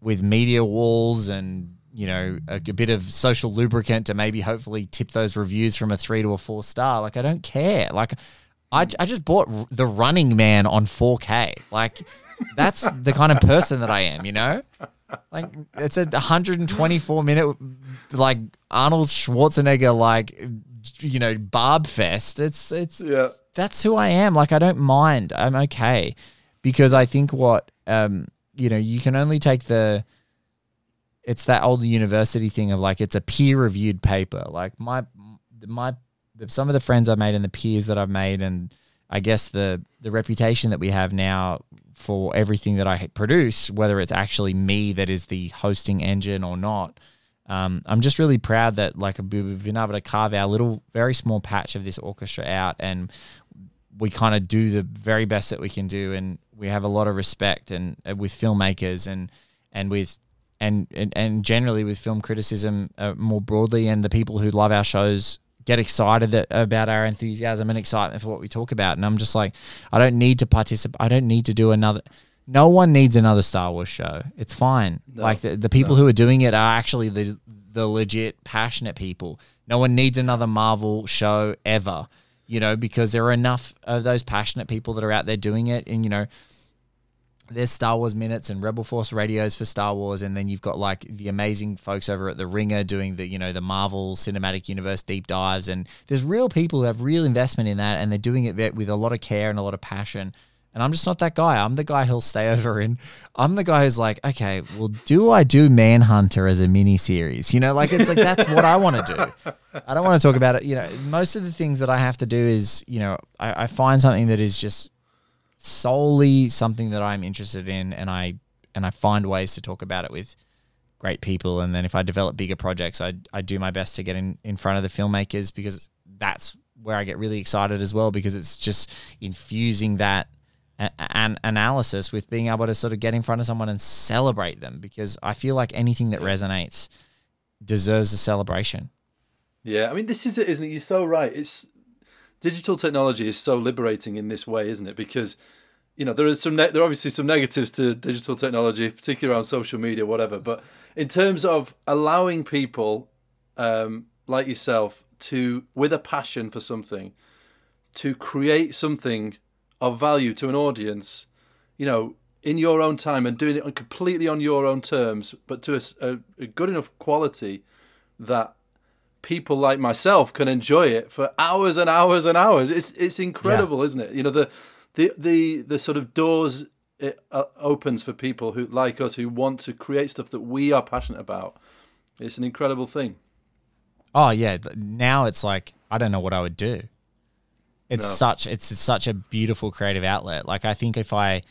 with media walls and you know a, a bit of social lubricant to maybe hopefully tip those reviews from a three to a four star. Like I don't care. Like I, I just bought the Running Man on 4K. Like that's the kind of person that I am. You know. Like it's a 124 minute like Arnold Schwarzenegger like you know barb fest. It's it's Yeah. that's who I am. Like I don't mind. I'm okay because I think what um you know you can only take the it's that old university thing of like it's a peer reviewed paper. Like my my some of the friends I've made and the peers that I've made and I guess the the reputation that we have now for everything that I produce, whether it's actually me that is the hosting engine or not. Um, I'm just really proud that like we've been able to carve our little very small patch of this orchestra out and we kind of do the very best that we can do and we have a lot of respect and uh, with filmmakers and and with and and, and generally with film criticism uh, more broadly and the people who love our shows get excited that, about our enthusiasm and excitement for what we talk about and I'm just like I don't need to participate I don't need to do another no one needs another Star Wars show. It's fine. No, like the, the people who are doing it are actually the the legit passionate people. No one needs another Marvel show ever, you know, because there are enough of those passionate people that are out there doing it. And, you know, there's Star Wars minutes and Rebel Force radios for Star Wars, and then you've got like the amazing folks over at the Ringer doing the you know the Marvel Cinematic Universe deep dives, and there's real people who have real investment in that, and they're doing it with a lot of care and a lot of passion. And I'm just not that guy. I'm the guy who'll stay over and I'm the guy who's like, okay, well, do I do Manhunter as a mini series? You know, like it's like that's what I want to do. I don't want to talk about it. You know, most of the things that I have to do is, you know, I, I find something that is just solely something that I'm interested in, and I and I find ways to talk about it with great people. And then if I develop bigger projects, I I do my best to get in in front of the filmmakers because that's where I get really excited as well because it's just infusing that an analysis with being able to sort of get in front of someone and celebrate them because I feel like anything that resonates deserves a celebration. Yeah, I mean, this is it, isn't it? You're so right. It's digital technology is so liberating in this way, isn't it? Because you know there are some ne- there are obviously some negatives to digital technology, particularly around social media, whatever. But in terms of allowing people um, like yourself to, with a passion for something, to create something of value to an audience, you know, in your own time and doing it completely on your own terms, but to a good enough quality that people like myself can enjoy it for hours and hours and hours. It's it's incredible, isn't it? You know the the the the sort of doors it uh, opens for people who like us who want to create stuff that we are passionate about. It's an incredible thing. Oh yeah, now it's like I don't know what I would do. It's No. such it's such a beautiful creative outlet. Like I think if I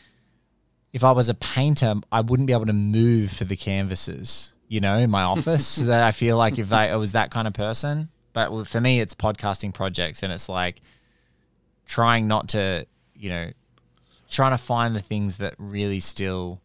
if I was a painter, I wouldn't be able to move for the canvases, you know, in my office. that I feel like if I, I was that kind of person. But for me, it's podcasting projects, and it's like trying not to, you know, trying to find the things that really still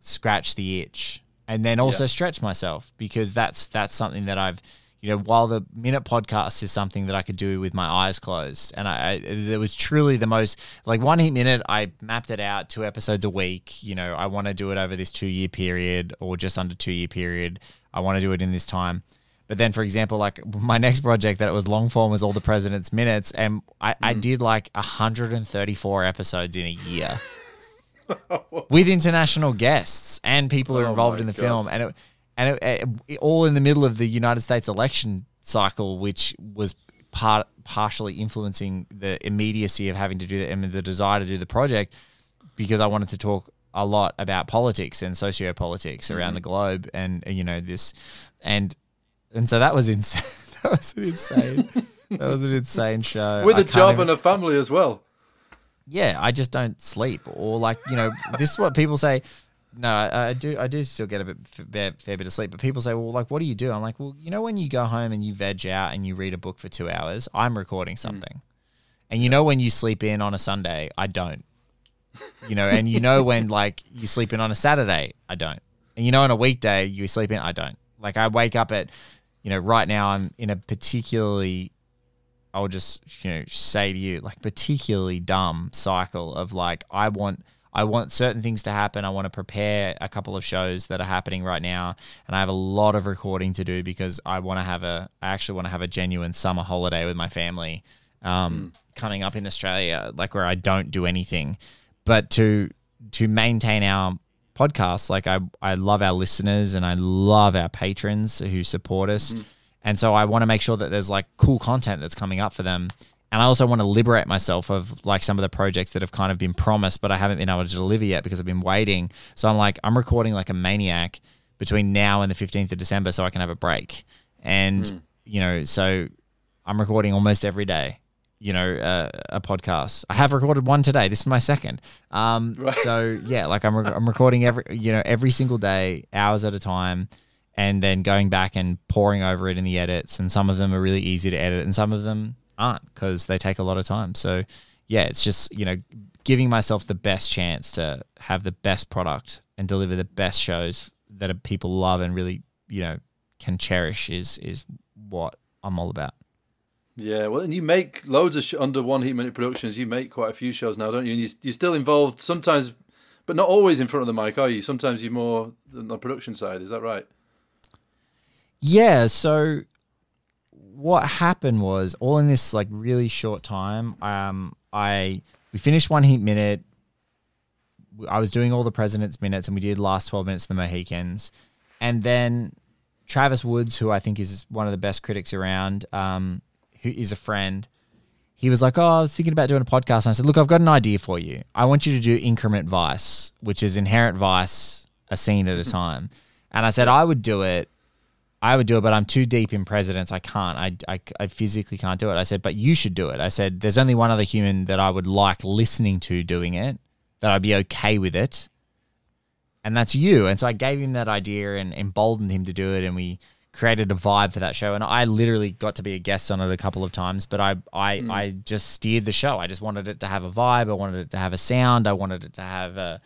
scratch the itch and then also Yeah. stretch myself because that's that's something that I've you know, while the minute podcast is something that I could do with my eyes closed, and I, I it was truly the most like one heat minute. I mapped it out two episodes a week. You know, I want to do it over this two year period or just under two year period. I want to do it in this time. But then, for example, like my next project that it was long form was all the president's minutes, and I, mm. I did like 134 episodes in a year with international guests and people who are oh involved in the film, and it and it, it, all in the middle of the United States election cycle, which was part partially influencing the immediacy of having to do that and the desire to do the project, because I wanted to talk a lot about politics and sociopolitics mm-hmm. around the globe, and you know this, and and so that was insane. that was an insane. that was an insane show. With a job even, and a family as well. Yeah, I just don't sleep, or like you know, this is what people say no, I, I, do. I do still get a bit fair, fair, bit of sleep. But people say, "Well, like, what do you do?" I'm like, "Well, you know, when you go home and you veg out and you read a book for two hours, I'm recording hmm. something." Mm. And you know, when you sleep in on a Sunday, I don't. You know, and you know when like you sleep in on a Saturday, I don't. And you know, on a weekday you sleep in, I don't. Like I wake up at, you know, right now I'm in a particularly I'll just you know say to you like particularly dumb cycle of like I want I want certain things to happen. I want to prepare a couple of shows that are happening right now, and I have a lot of recording to do because I want to have a. I actually want to have a genuine summer holiday with my family um, mm. coming up in Australia, like where I don't do anything. But to to maintain our podcast, like I I love our listeners and I love our patrons who support us. Mm. And so I want to make sure that there's like cool content that's coming up for them and I also want to liberate myself of like some of the projects that have kind of been promised, but I haven't been able to deliver yet because I've been waiting. So I'm like, I'm recording like a maniac between now and the 15th of December so I can have a break. And, mm. you know, so I'm recording almost every day, you know, uh, a podcast. I have recorded one today. This is my second. Um, right. So yeah, like I'm, re- I'm recording every, you know, every single day, hours at a time and then going back and pouring over it in the edits. And some of them are really easy to edit and some of them aren't because they take a lot of time. So yeah, it's just you know giving myself the best chance to have the best product and deliver the best shows that people love and really you know can cherish is is what I'm all about. Yeah, well, and you make loads of sh- under one heat minute productions. You make quite a few shows now, don't you? And you, you're still involved sometimes, but not always in front of the mic, are you? Sometimes you're more on the production side. Is that right? Yeah. So what happened was all in this like really short time. Um, I we finished one heat minute. I was doing all the president's minutes, and we did last twelve minutes of the Mohicans, and then Travis Woods, who I think is one of the best critics around, um, who is a friend. He was like, "Oh, I was thinking about doing a podcast." And I said, "Look, I've got an idea for you. I want you to do increment vice, which is inherent vice, a scene at a time." And I said, "I would do it I would do it, but I'm too deep in presidents. I can't. I, I, I, physically can't do it. I said, but you should do it. I said, there's only one other human that I would like listening to doing it, that I'd be okay with it. And that's you. And so I gave him that idea and emboldened him to do it. And we created a vibe for that show. And I literally got to be a guest on it a couple of times, but I, I, mm. I just steered the show. I just wanted it to have a vibe. I wanted it to have a sound. I wanted it to have a,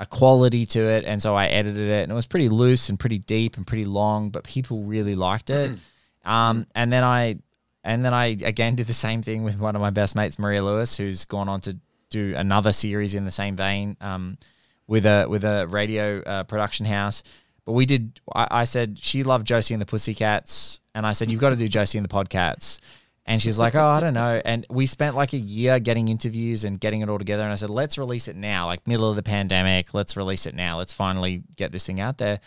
a quality to it, and so I edited it, and it was pretty loose and pretty deep and pretty long, but people really liked it. um, and then I, and then I again did the same thing with one of my best mates, Maria Lewis, who's gone on to do another series in the same vein, um, with a with a radio uh, production house. But we did. I, I said she loved Josie and the Pussycats, and I said you've got to do Josie and the Podcats. And she's like, oh, I don't know. And we spent like a year getting interviews and getting it all together. And I said, let's release it now, like middle of the pandemic. Let's release it now. Let's finally get this thing out there.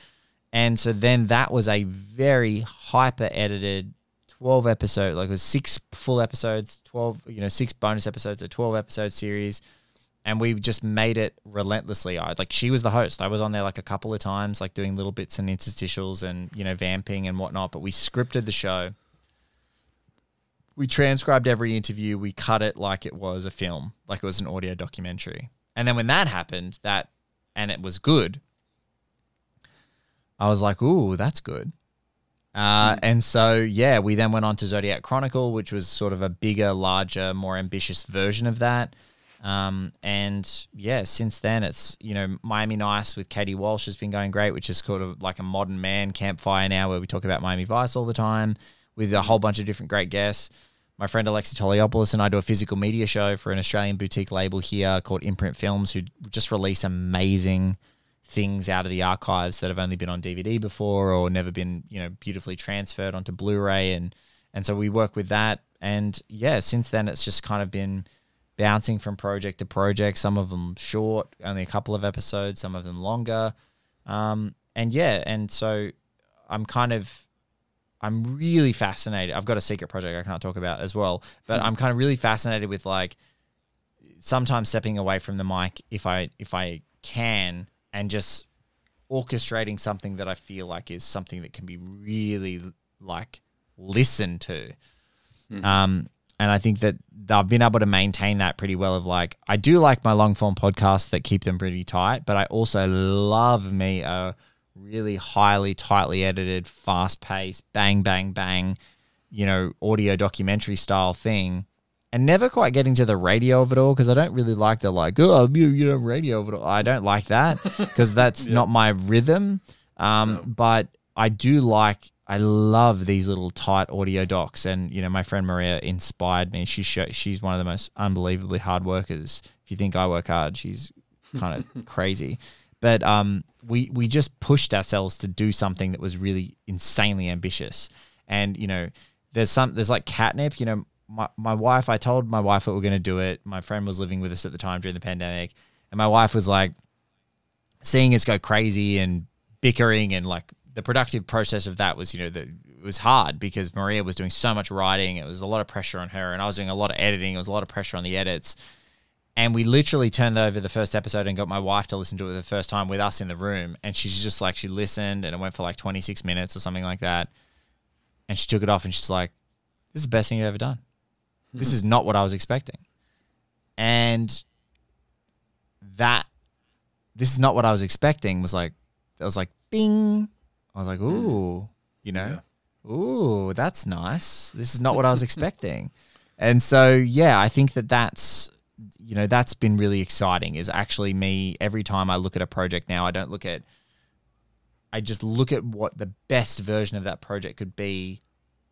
And so then that was a very hyper edited 12 episode, like it was six full episodes, 12, you know, six bonus episodes, a 12 episode series. And we just made it relentlessly. I like she was the host. I was on there like a couple of times, like doing little bits and interstitials and, you know, vamping and whatnot. But we scripted the show we transcribed every interview, we cut it like it was a film, like it was an audio documentary. And then when that happened, that and it was good, I was like, "Ooh, that's good." Uh, mm. And so, yeah, we then went on to Zodiac Chronicle, which was sort of a bigger, larger, more ambitious version of that. Um, and yeah, since then, it's you know Miami Nice with Katie Walsh has been going great, which is sort of like a modern man campfire now, where we talk about Miami Vice all the time. With a whole bunch of different great guests. My friend Alexi Toliopoulos and I do a physical media show for an Australian boutique label here called Imprint Films, who just release amazing things out of the archives that have only been on DVD before or never been, you know, beautifully transferred onto Blu-ray and and so we work with that and yeah, since then it's just kind of been bouncing from project to project, some of them short, only a couple of episodes, some of them longer. Um, and yeah, and so I'm kind of I'm really fascinated. I've got a secret project I can't talk about as well, but I'm kind of really fascinated with like sometimes stepping away from the mic if I if I can and just orchestrating something that I feel like is something that can be really like listened to. Mm-hmm. Um, and I think that I've been able to maintain that pretty well. Of like, I do like my long form podcasts that keep them pretty tight, but I also love me a really highly, tightly edited, fast paced, bang, bang, bang, you know, audio documentary style thing. And never quite getting to the radio of it all because I don't really like the like, oh, you, you know, radio of it all. I don't like that because that's yeah. not my rhythm. Um, no. But I do like I love these little tight audio docs, and you know, my friend Maria inspired me. She's she's one of the most unbelievably hard workers. If you think I work hard, she's kind of crazy. But um, we we just pushed ourselves to do something that was really insanely ambitious. And you know, there's some there's like catnip. You know, my my wife. I told my wife that we're going to do it. My friend was living with us at the time during the pandemic, and my wife was like, seeing us go crazy and bickering and like the productive process of that was, you know, the, it was hard because Maria was doing so much writing. It was a lot of pressure on her, and I was doing a lot of editing. It was a lot of pressure on the edits. And we literally turned over the first episode and got my wife to listen to it the first time with us in the room. And she's just like, she listened and it went for like 26 minutes or something like that. And she took it off and she's like, this is the best thing you've ever done. This is not what I was expecting. And that, this is not what I was expecting was like, I was like, bing. I was like, mm. ooh, you know, yeah. ooh, that's nice. This is not what I was expecting. And so, yeah, I think that that's, you know, that's been really exciting is actually me every time I look at a project now, I don't look at, I just look at what the best version of that project could be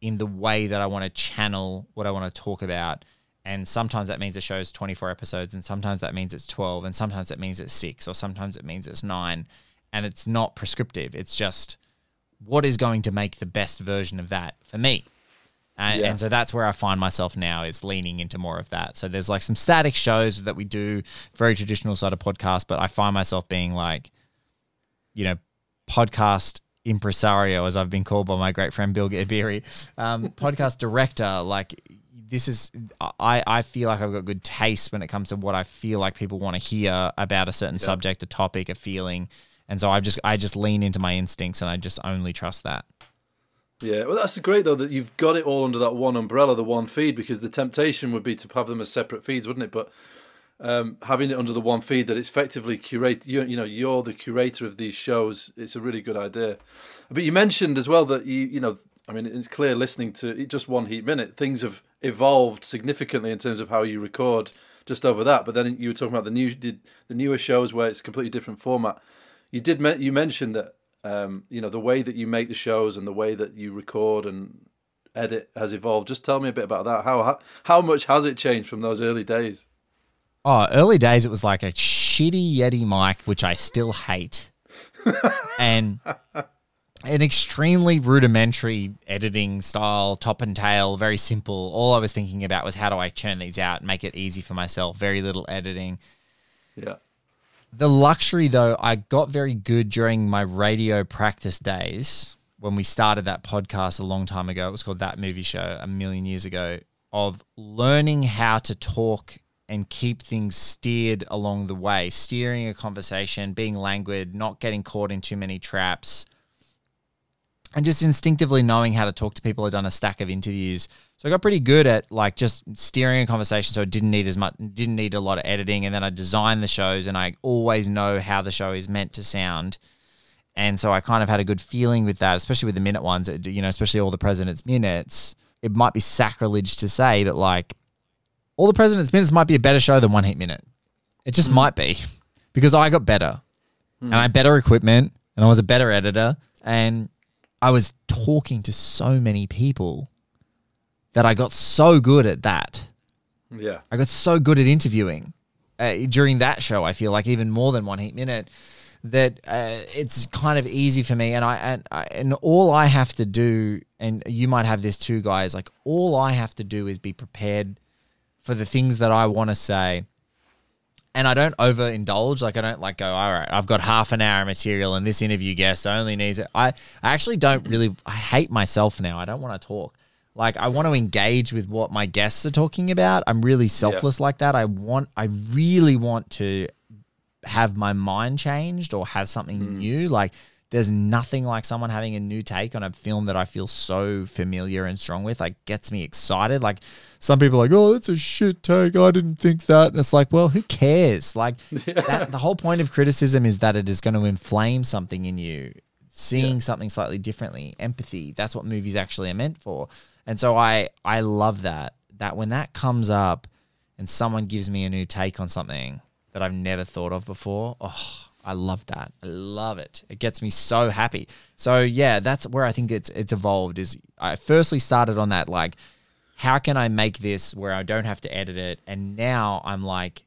in the way that I want to channel what I want to talk about. And sometimes that means the show's 24 episodes, and sometimes that means it's 12, and sometimes that means it's six, or sometimes it means it's nine. And it's not prescriptive. It's just, what is going to make the best version of that for me? And, yeah. and, so that's where I find myself now is leaning into more of that. So there's like some static shows that we do, very traditional sort of podcast, but I find myself being like, you know, podcast impresario, as I've been called by my great friend Bilge Ebiri, um, podcast director. Like this is, I, I feel like I've got good taste when it comes to what I feel like people want to hear about a certain yeah. subject, a topic, a feeling. And so I just I just lean into my instincts and I just only trust that. Yeah, well, that's great though that you've got it all under that one umbrella, the one feed, because the temptation would be to have them as separate feeds, wouldn't it? But um, having it under the one feed, that it's effectively curate. You, you know, you're the curator of these shows. It's a really good idea. But you mentioned as well that you, you know, I mean, it's clear listening to just one heat minute, things have evolved significantly in terms of how you record just over that. But then you were talking about the new, the, the newer shows where it's completely different format you did you mentioned that um, you know the way that you make the shows and the way that you record and edit has evolved. Just tell me a bit about that. How how much has it changed from those early days? Oh, early days it was like a shitty Yeti mic, which I still hate, and an extremely rudimentary editing style, top and tail, very simple. All I was thinking about was how do I churn these out, and make it easy for myself. Very little editing. Yeah. The luxury, though, I got very good during my radio practice days when we started that podcast a long time ago. It was called That Movie Show a million years ago of learning how to talk and keep things steered along the way, steering a conversation, being languid, not getting caught in too many traps, and just instinctively knowing how to talk to people. I've done a stack of interviews so I got pretty good at like just steering a conversation so it didn't need as much didn't need a lot of editing and then I designed the shows and I always know how the show is meant to sound. And so I kind of had a good feeling with that, especially with the minute ones, you know, especially all the president's minutes. It might be sacrilege to say, but like all the president's minutes might be a better show than one heat minute. It just mm. might be because I got better mm. and I had better equipment and I was a better editor and I was talking to so many people that I got so good at that. Yeah. I got so good at interviewing uh, during that show. I feel like even more than one heat minute that uh, it's kind of easy for me. And I and I, and all I have to do, and you might have this too, guys. Like all I have to do is be prepared for the things that I want to say. And I don't overindulge. Like I don't like go. All right, I've got half an hour of material, and this interview guest only needs it. I I actually don't really. I hate myself now. I don't want to talk. Like I want to engage with what my guests are talking about. I'm really selfless like that. I want I really want to have my mind changed or have something mm. new. Like there's nothing like someone having a new take on a film that I feel so familiar and strong with. Like gets me excited. Like some people are like, oh, that's a shit take. I didn't think that. And it's like, well, who cares? Like that, the whole point of criticism is that it is going to inflame something in you. Seeing something slightly differently, empathy. That's what movies actually are meant for. And so I I love that. That when that comes up and someone gives me a new take on something that I've never thought of before, oh, I love that. I love it. It gets me so happy. So yeah, that's where I think it's it's evolved. Is I firstly started on that like, how can I make this where I don't have to edit it, and now I'm like,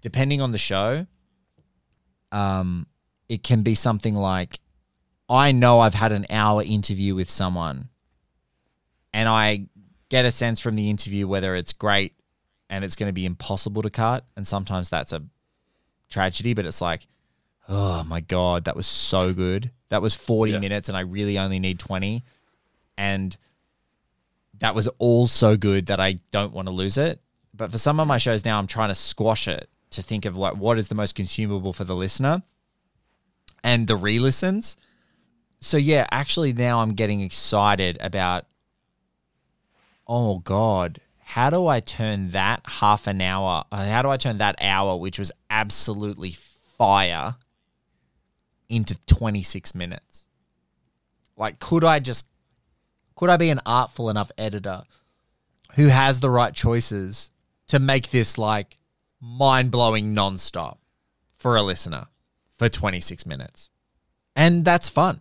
depending on the show, um, it can be something like, I know I've had an hour interview with someone, and I get a sense from the interview whether it's great and it's going to be impossible to cut, and sometimes that's a tragedy, but it's like, oh my god, that was so good. That was 40 Yeah. minutes and I really only need 20 and that was all so good that I don't want to lose it. But for some of my shows now I'm trying to squash it to think of like what is the most consumable for the listener and the re-listens. So yeah, actually now I'm getting excited about oh god, how do I turn that half an hour? uh, How do I turn that hour, which was absolutely fire, into 26 minutes? Like, could I just, could I be an artful enough editor who has the right choices to make this like mind blowing nonstop for a listener for 26 minutes? And that's fun.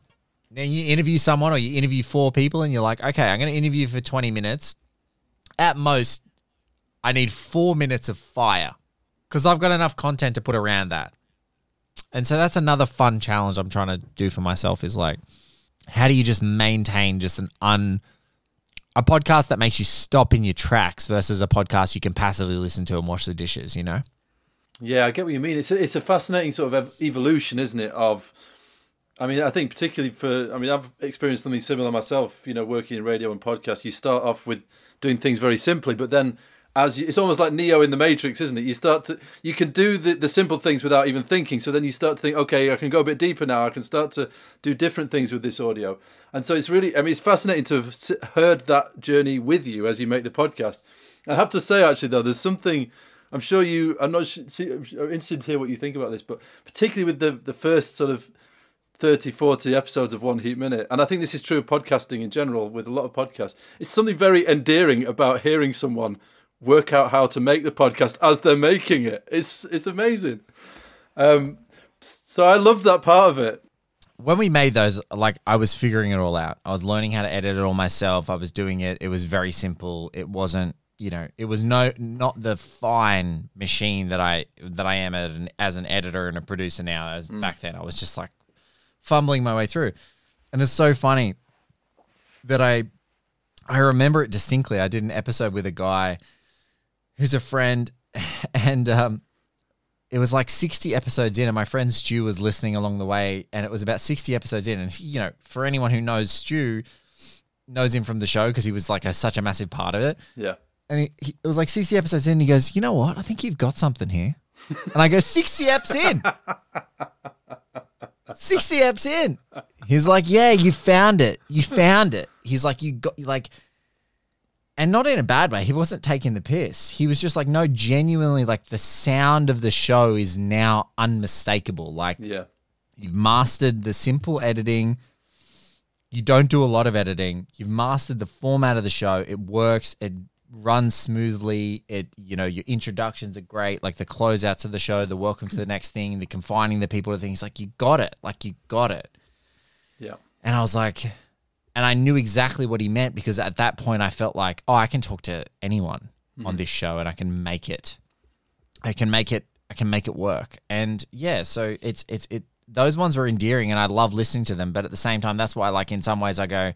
Then you interview someone or you interview four people and you're like, okay, I'm going to interview for 20 minutes at most, I need four minutes of fire because I've got enough content to put around that. And so that's another fun challenge I'm trying to do for myself is like, how do you just maintain just an un a podcast that makes you stop in your tracks versus a podcast you can passively listen to and wash the dishes, you know? Yeah, I get what you mean. It's a, it's a fascinating sort of ev- evolution, isn't it? Of, I mean, I think particularly for, I mean, I've experienced something similar myself. You know, working in radio and podcast, you start off with doing things very simply, but then as you, it's almost like Neo in the Matrix, isn't it? You start to, you can do the, the simple things without even thinking. So then you start to think, okay, I can go a bit deeper now. I can start to do different things with this audio. And so it's really, I mean, it's fascinating to have heard that journey with you as you make the podcast. I have to say, actually, though, there's something. I'm sure you. I'm not. See, I'm interested to hear what you think about this, but particularly with the the first sort of 30, 40 episodes of One Heat Minute, and I think this is true of podcasting in general. With a lot of podcasts, it's something very endearing about hearing someone work out how to make the podcast as they're making it. It's it's amazing. Um, so I love that part of it. when we made those, like I was figuring it all out. I was learning how to edit it all myself. I was doing it. It was very simple. It wasn't, you know, it was no not the fine machine that I that I am at an, as an editor and a producer now. As back then, I was just like fumbling my way through, and it's so funny that I I remember it distinctly. I did an episode with a guy who's a friend, and um, it was like 60 episodes in and my friend Stu was listening along the way and it was about 60 episodes in. And he, you know for anyone who knows Stu knows him from the show because he was like a, such a massive part of it. Yeah. and he, he, it was like 60 episodes in and he goes you know what? I think you've got something here. And I go 60 eps in 60 eps in he's like yeah you found it you found it he's like you got like and not in a bad way. He wasn't taking the piss. He was just like, no, genuinely, like the sound of the show is now unmistakable. Like Yeah. you've mastered the simple editing. You don't do a lot of editing. You've mastered the format of the show. It works. It runs smoothly. It, you know, your introductions are great. Like the closeouts of the show, the welcome to the next thing, the confining the people to things. Like you got it. Like you got it. Yeah. And I was like, and I knew exactly what he meant because at that point I felt like, oh, I can talk to anyone on mm-hmm. this show and I can make it. I can make it. I can make it work. And yeah, so it's it's it. Those ones were endearing, and I love listening to them. But at the same time, that's why, like, in some ways, I go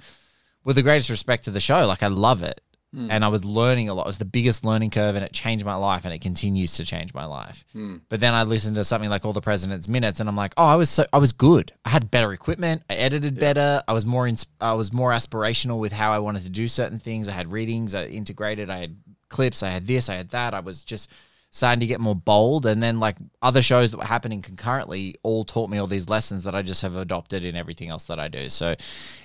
with the greatest respect to the show. Like, I love it, Hmm. and I was learning a lot. It was the biggest learning curve, and it changed my life, and it continues to change my life. Hmm. But then I listened to something like All the President's Minutes, and I'm like, oh, I was so I was good. I had better equipment. I edited better. I was more ins- I was more aspirational with how I wanted to do certain things. I had readings. I integrated. I had clips. I had this. I had that. I was just starting to get more bold, and then like other shows that were happening concurrently all taught me all these lessons that I just have adopted in everything else that I do. So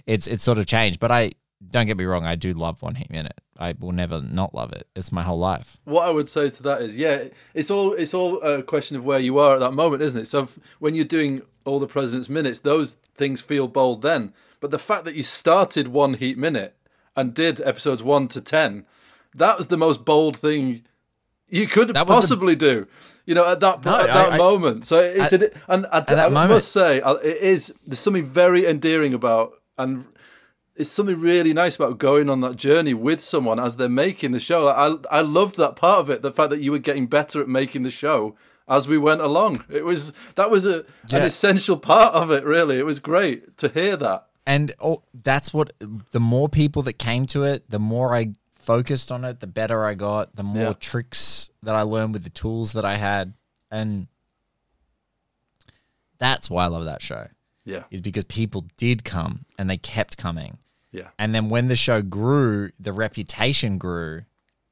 it's it's sort of changed. But I don't get me wrong, I do love One Heat Minute. I will never not love it. It's my whole life. What I would say to that is, yeah, it's all it's all a question of where you are at that moment, isn't it? So if, when you're doing all the president's minutes, those things feel bold then. But the fact that you started one heat minute and did episodes one to ten, that was the most bold thing you could was the- possibly do. You know, at that No, at that I- moment. So it's At- an, and I, that I moment- must say, uh, it is. There's something very endearing about and it's something really nice about going on that journey with someone as they're making the show. I I loved that part of it, the fact that you were getting better at making the show as we went along. It was that was a an essential part of it. Really, it was great to hear that. And oh, that's what the more people that came to it, the more I focused on it, the better I got, the more Yeah. tricks that I learned with the tools that I had. And that's why I love that show, Yeah, is because people did come and they kept coming. Yeah, And then when the show grew, the reputation grew,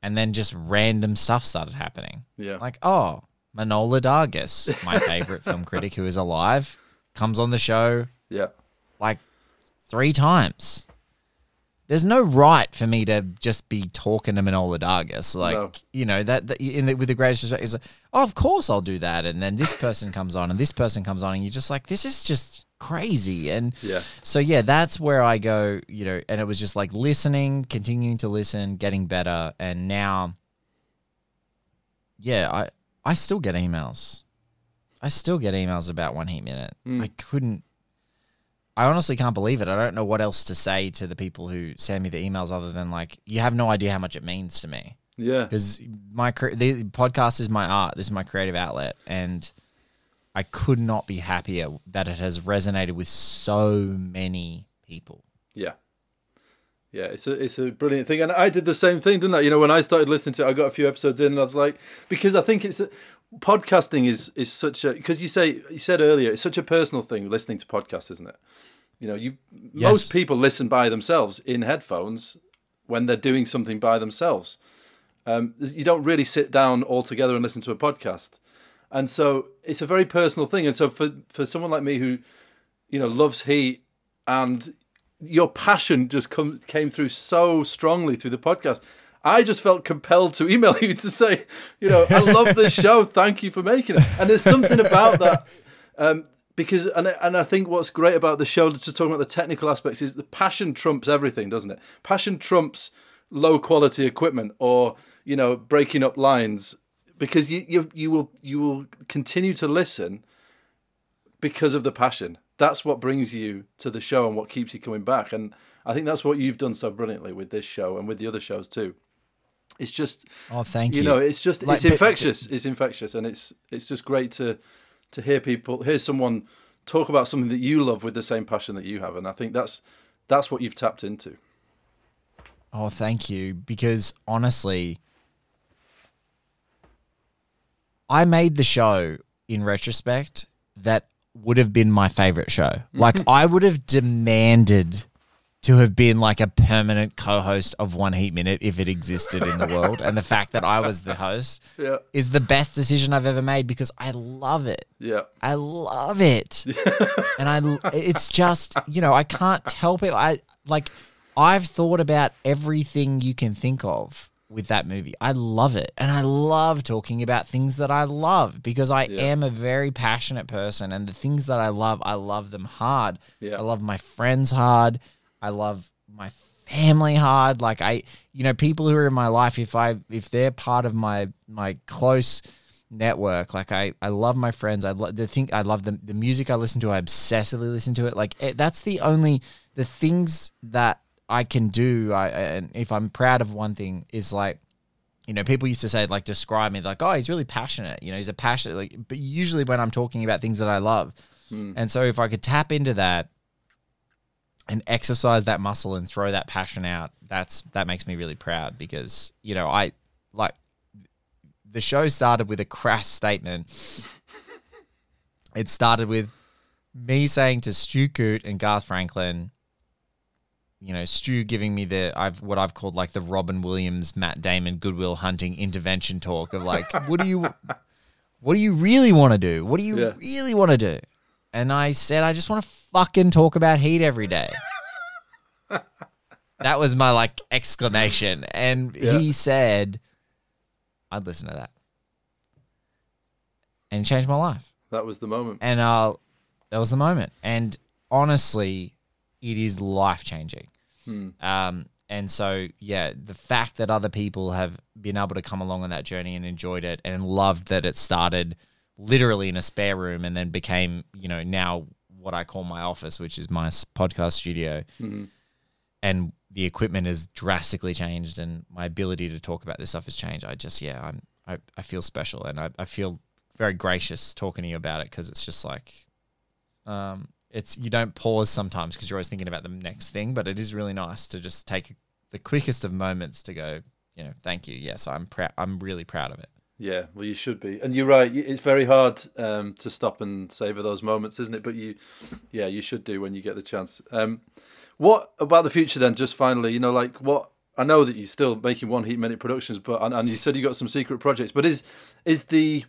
and then just random stuff started happening. yeah. Like, oh, Manohla Dargis, my favorite film critic who is alive, comes on the show yeah, like three times. There's no right for me to just be talking to Manohla Dargis. Like, No. you know, that, that in the, with the greatest respect is like, oh, of course I'll do that. And then this person comes on and this person comes on and you're just like, this is just crazy. And Yeah. so, yeah, that's where I go, you know, and it was just like listening, continuing to listen, getting better. And now, yeah, I, I still get emails. I still get emails about One Heat Minute. Mm. I couldn't. I honestly can't believe it. I don't know what else to say to the people who send me the emails other than like, you have no idea how much it means to me yeah. because my the podcast is my art. This is my creative outlet, and I could not be happier that it has resonated with so many people. Yeah. Yeah, it's a it's a brilliant thing, and I did the same thing, didn't I? You know, when I started listening to it, I got a few episodes in, and I was like, because I think it's a, podcasting is is such a because you say you said earlier it's such a personal thing listening to podcasts, isn't it? You know, you Yes. most people listen by themselves in headphones when they're doing something by themselves. Um, you don't really sit down all together and listen to a podcast, and so it's a very personal thing. And so for for someone like me who, you know, loves heat and your passion just come, came through so strongly through the podcast. I just felt compelled to email you to say, you know, I love this show. Thank you for making it. And there's something about that um, because, and and I think what's great about the show, just talking about the technical aspects, is the passion trumps everything, doesn't it? Passion trumps low quality equipment or you know breaking up lines because you you you will you will continue to listen because of the passion. That's what brings you to the show and what keeps you coming back. And I think that's what you've done so brilliantly with this show and with the other shows too. It's just Oh, thank you you. know, it's just Like, it's but- infectious. It's infectious, and it's it's just great to to hear people hear someone talk about something that you love with the same passion that you have. And I think that's that's what you've tapped into. Oh, thank you. Because honestly, I made the show in retrospect that would have been my favorite show. Like, I would have demanded to have been like a permanent co host of One Heat Minute if it existed in the world. And the fact that I was the host Yeah, is the best decision I've ever made because I love it. yeah, I love it. and I it's just, you know, I can't tell people I like I've thought about everything you can think of with that movie. I love it. And I love talking about things that I love because I Yeah. am a very passionate person and the things that I love, I love them hard. Yeah. I love my friends hard. I love my family hard. Like I, you know, people who are in my life, if I, if they're part of my, my close, network. Like I, I love my friends. I love the thing. I love the the music I listen to. I obsessively listen to it. Like it, that's the only the things that I can do. I and if I'm proud of one thing is like, you know, people used to say like describe me like, oh, he's really passionate. You know, he's a passionate. Like, but usually when I'm talking about things that I love, hmm. and so if I could tap into that and exercise that muscle and throw that passion out, that's that makes me really proud because you know I like the show started with a crass statement. it started with me saying to Stu Coote and Garth Franklin, you know, Stu giving me the I've what I've called like the Robin Williams, Matt Damon, Good Will Hunting intervention talk of like, what do you, what do you really want to do? What do you Yeah. really want to do? And I said, I just want to fucking talk about Heat every day. that was my like exclamation, and Yeah. he said, I'd listen to that, and it changed my life That was the moment. and uh, that was the moment. And honestly, it is life changing. Um, and so, yeah, the fact that other people have been able to come along on that journey and enjoyed it and loved that it started literally in a spare room and then became, you know, now what I call my office, which is my podcast studio. And the equipment has drastically changed and my ability to talk about this stuff has changed. I just, yeah, I'm, I, I feel special and I, I feel very gracious talking to you about it because it's just like, um, it's you don't pause sometimes because you're always thinking about the next thing, but it is really nice to just take the quickest of moments to go, you know, thank you. Yes, I'm proud. I'm really proud of it. Yeah, well, you should be, and you're right. It's very hard um, to stop and savor those moments, isn't it? But you, yeah, you should do when you get the chance. Um, what about the future then? Just finally, you know, like what I know that you're still making one heat minute productions, but and, and you said you got some secret projects. But is is the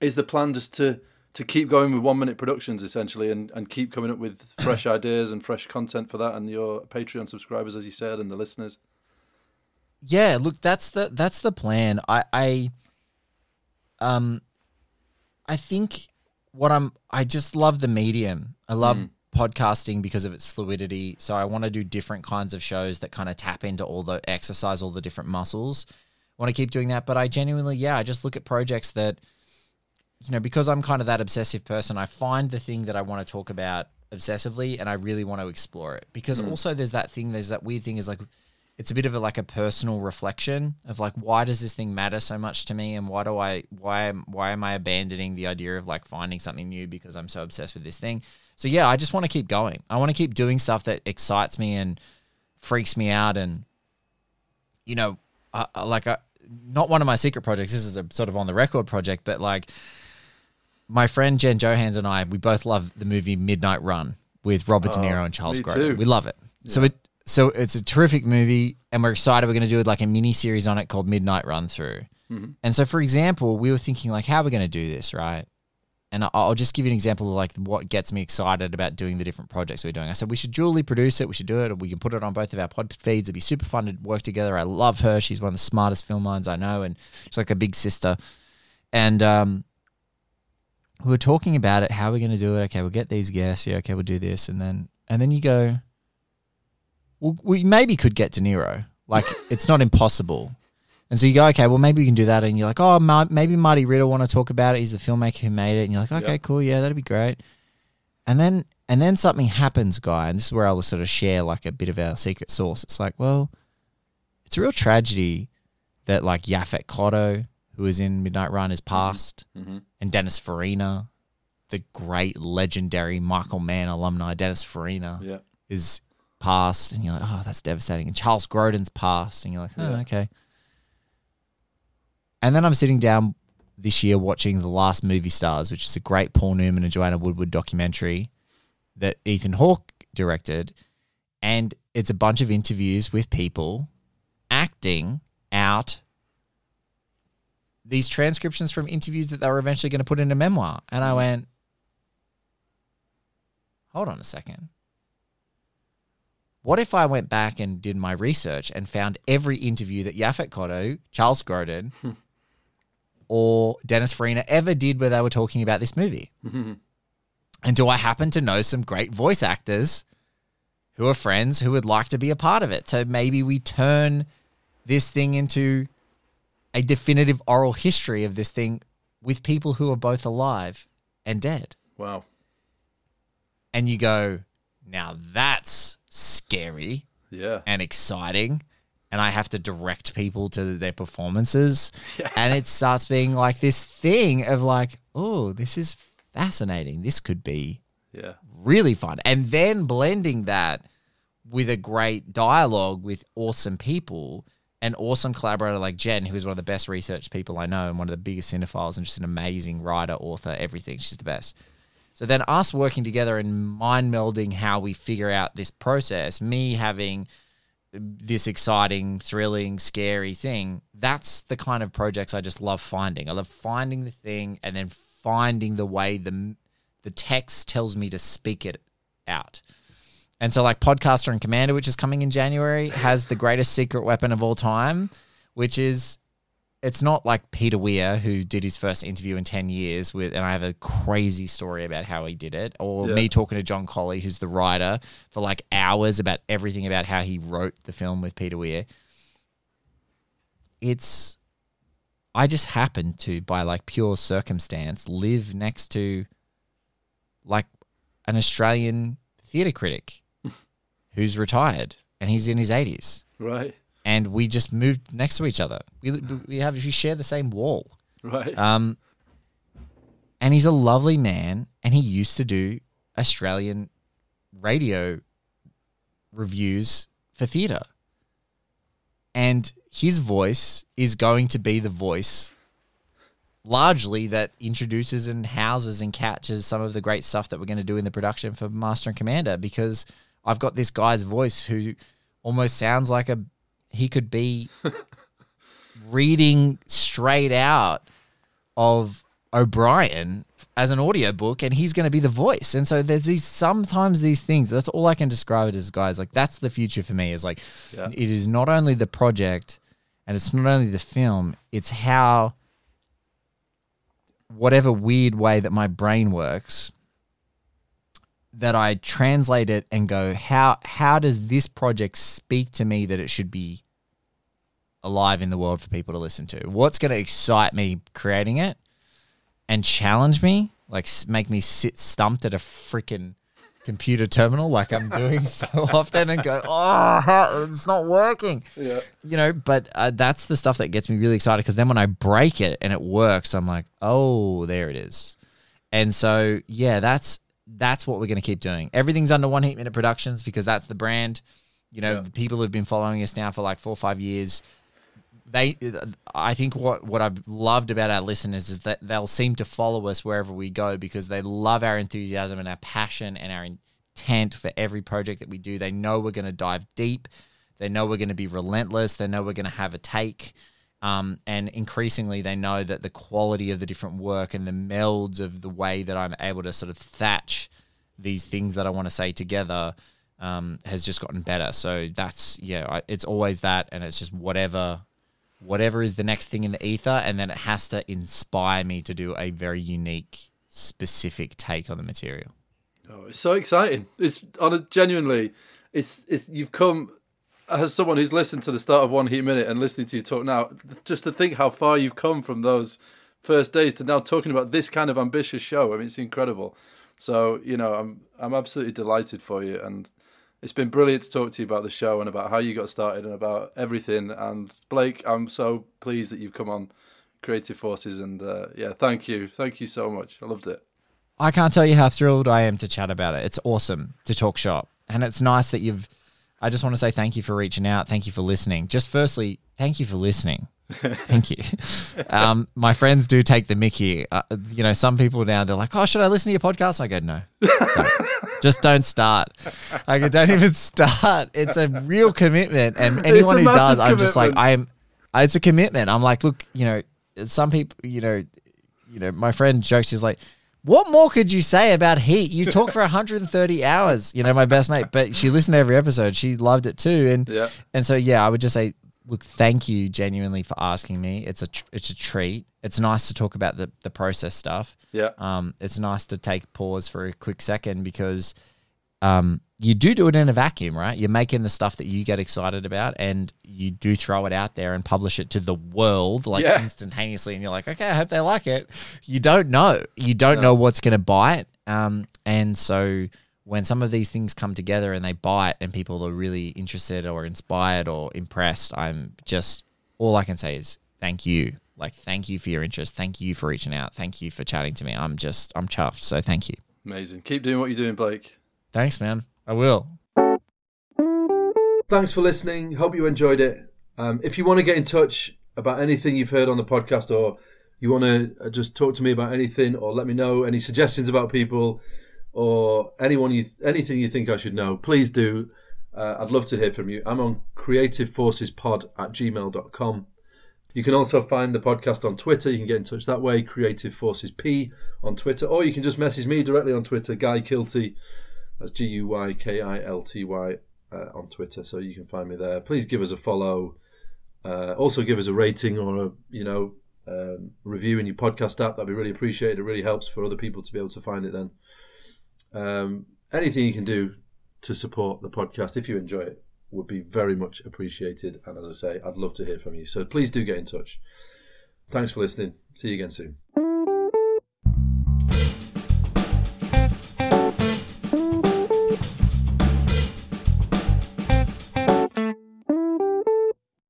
is the plan just to to keep going with one minute productions essentially, and and keep coming up with fresh ideas and fresh content for that, and your Patreon subscribers, as you said, and the listeners. Yeah, look, that's the that's the plan. I I um I think what I'm I just love the medium. I love podcasting because of its fluidity. So I want to do different kinds of shows that kind of tap into all the exercise all the different muscles. I want to keep doing that, but I genuinely yeah, I just look at projects that you know, because I'm kind of that obsessive person, I find the thing that I want to talk about obsessively and I really want to explore it. Because mm. also there's that thing, there's that weird thing is like it's a bit of a like a personal reflection of like why does this thing matter so much to me and why do I why am why am I abandoning the idea of like finding something new because I'm so obsessed with this thing. So yeah, I just want to keep going. I want to keep doing stuff that excites me and freaks me out and you know, I, I- like I, not one of my secret projects. This is a sort of on the record project, but like my friend Jen Johans and I, we both love the movie Midnight Run with Robert De Niro and Charles Grodin. We love it. So it so it's a terrific movie, and we're excited. We're going to do like a mini series on it called Midnight Run Through. And so, for example, we were thinking like, how are we going to do this, right? And I'll just give you an example of like what gets me excited about doing the different projects we're doing. I said we should dually produce it. We should do it. We can put it on both of our pod feeds. It'd be super fun to work together. I love her. She's one of the smartest film minds I know, and she's like a big sister. And um, we were talking about it. How are we going to do it? Okay, we'll get these guests. Yeah, okay, we'll do this, and then and then you go. Well, we maybe could get De Niro. Like it's not impossible. And so you go, okay, well maybe we can do that, and you're like, oh, Ma- maybe Marty Brest'll want to talk about it. He's the filmmaker who made it, and you're like, okay, Yeah. cool, yeah, that'd be great. And then and then something happens, guy, and this is where I'll sort of share like a bit of our secret sauce. It's like, well, it's a real tragedy that like Yaphet Kotto, who was in Midnight Run, is passed, and Dennis Farina, the great legendary Michael Mann alumni, Dennis Farina Yeah, is passed, and you're like, oh, that's devastating. And Charles Grodin's passed, and you're like, oh, Yeah. okay. And then I'm sitting down this year watching The Last Movie Stars, which is a great Paul Newman and Joanne Woodward documentary that Ethan Hawke directed. And it's a bunch of interviews with people acting out these transcriptions from interviews that they were eventually going to put in a memoir. And I went, hold on a second. What if I went back and did my research and found every interview that Yaphet Kotto, Charles Grodin, or Dennis Farina ever did where they were talking about this movie? and do I happen to know some great voice actors who are friends who would like to be a part of it? So maybe we turn this thing into a definitive oral history of this thing with people who are both alive and dead. Wow. And you go, now that's scary Yeah. and exciting. And I have to direct people to their performances. Yeah. And it starts being like this thing of like, oh, this is fascinating. This could be Yeah. really fun. And then blending that with a great dialogue with awesome people, an awesome collaborator like Jen, who is one of the best research people I know and one of the biggest cinephiles and just an amazing writer, author, everything. She's the best. So then us working together and mind melding how we figure out this process, me having this exciting, thrilling, scary thing, that's the kind of projects I just love finding. I love finding the thing and then finding the way the the text tells me to speak it out. And so like Podcaster and Commander, which is coming in January, has the greatest secret weapon of all time, which is it's not like Peter Weir who did his first interview in 10 years with and I have a crazy story about how he did it or Yeah. me talking to John Collee who's the writer for like hours about everything about how he wrote the film with Peter Weir. It's I just happened to by like pure circumstance live next to like an Australian theatre critic who's retired and he's in his 80s Right. and we just moved next to each other. We we have we share the same wall. Right. Um, and he's a lovely man, and he used to do Australian radio reviews for theatre. And his voice is going to be the voice largely that introduces and houses and catches some of the great stuff that we're going to do in the production for Master and Commander because I've got this guy's voice who almost sounds like a he could be reading straight out of O'Brien as an audiobook and he's going to be the voice. And so there's these sometimes these things. That's all I can describe it as guys. Like that's the future for me is like Yeah. it is not only the project and it's not only the film, it's how whatever weird way that my brain works that I translate it and go how how does this project speak to me that it should be alive in the world for people to listen to what's going to excite me creating it and challenge me like make me sit stumped at a freaking computer terminal like I'm doing so often and go oh it's not working yeah. you know, but uh, that's the stuff that gets me really excited because then when I break it and it works, I'm like, oh, there it is. And so, yeah, that's that's what we're going to keep doing. Everything's under One Heat Minute Productions because that's the brand. You know, Yeah. the people who've been following us now for like four or five years. They, I think what what I've loved about our listeners is that they'll seem to follow us wherever we go because they love our enthusiasm and our passion and our intent for every project that we do. They know we're going to dive deep. They know we're going to be relentless. They know we're going to have a take. Um, and increasingly, they know that the quality of the different work and the melds of the way that I'm able to sort of thatch these things that I want to say together um, has just gotten better. So that's yeah, I, it's always that, and it's just whatever, whatever is the next thing in the ether, and then it has to inspire me to do a very unique, specific take on the material. Oh, it's so exciting. It's on a genuinely, it's it's you've come as someone who's listened to the start of One Heat Minute and listening to you talk now. Just to think how far you've come from those first days to now talking about this kind of ambitious show. I mean, it's incredible. So you know, I'm I'm absolutely delighted for you, and it's been brilliant to talk to you about the show and about how you got started and about everything. And Blake, I'm so pleased that you've come on Creative Forces, and uh, yeah, thank you, thank you so much. I loved it. I can't tell you how thrilled I am to chat about it. It's awesome to talk shop. And it's nice that you've I just want to say thank you for reaching out. Thank you for listening. Just firstly, thank you for listening. thank you. Um, my friends do take the mickey. Uh, you know, some people now they're like, "Oh, should I listen to your podcast?" I go, "No, Don't. just don't start." I go, "Don't even start." It's a real commitment, and anyone who does, I'm just like. I am. It's a commitment. I'm like, look, you know, some people, you know, you know, my friend jokes, he's like, what more could you say about Heat? You talk for 130 hours, you know, my best mate, but she listened to every episode. She loved it too. And, Yeah. and so, yeah, I would just say, look, thank you genuinely for asking me. It's a, tr- it's a treat. It's nice to talk about the, the process stuff. Yeah. Um, it's nice to take pause for a quick second because, um, you do do it in a vacuum, right? You're making the stuff that you get excited about and you do throw it out there and publish it to the world like Yeah. instantaneously. And you're like, okay, I hope they like it. You don't know. You don't know what's going to bite. Um, and so when some of these things come together and they bite and people are really interested or inspired or impressed, I'm just, all I can say is thank you. Like, thank you for your interest. Thank you for reaching out. Thank you for chatting to me. I'm just, I'm chuffed. So thank you. Amazing. Keep doing what you're doing, Blake. Thanks, man. I will. Thanks for listening. Hope you enjoyed it. Um, if you want to get in touch about anything you've heard on the podcast or you want to just talk to me about anything or let me know any suggestions about people or anyone you anything you think I should know, please do. Uh, I'd love to hear from you. I'm on creativeforcespod at gmail.com. You can also find the podcast on Twitter. You can get in touch that way, Creative Forces P on Twitter, or you can just message me directly on Twitter, Guy Kilty. That's G U Y K I L T Y uh, on Twitter, so you can find me there. Please give us a follow. Uh, also, give us a rating or a you know um, review in your podcast app. That'd be really appreciated. It really helps for other people to be able to find it. Then, um, anything you can do to support the podcast if you enjoy it would be very much appreciated. And as I say, I'd love to hear from you. So please do get in touch. Thanks for listening. See you again soon.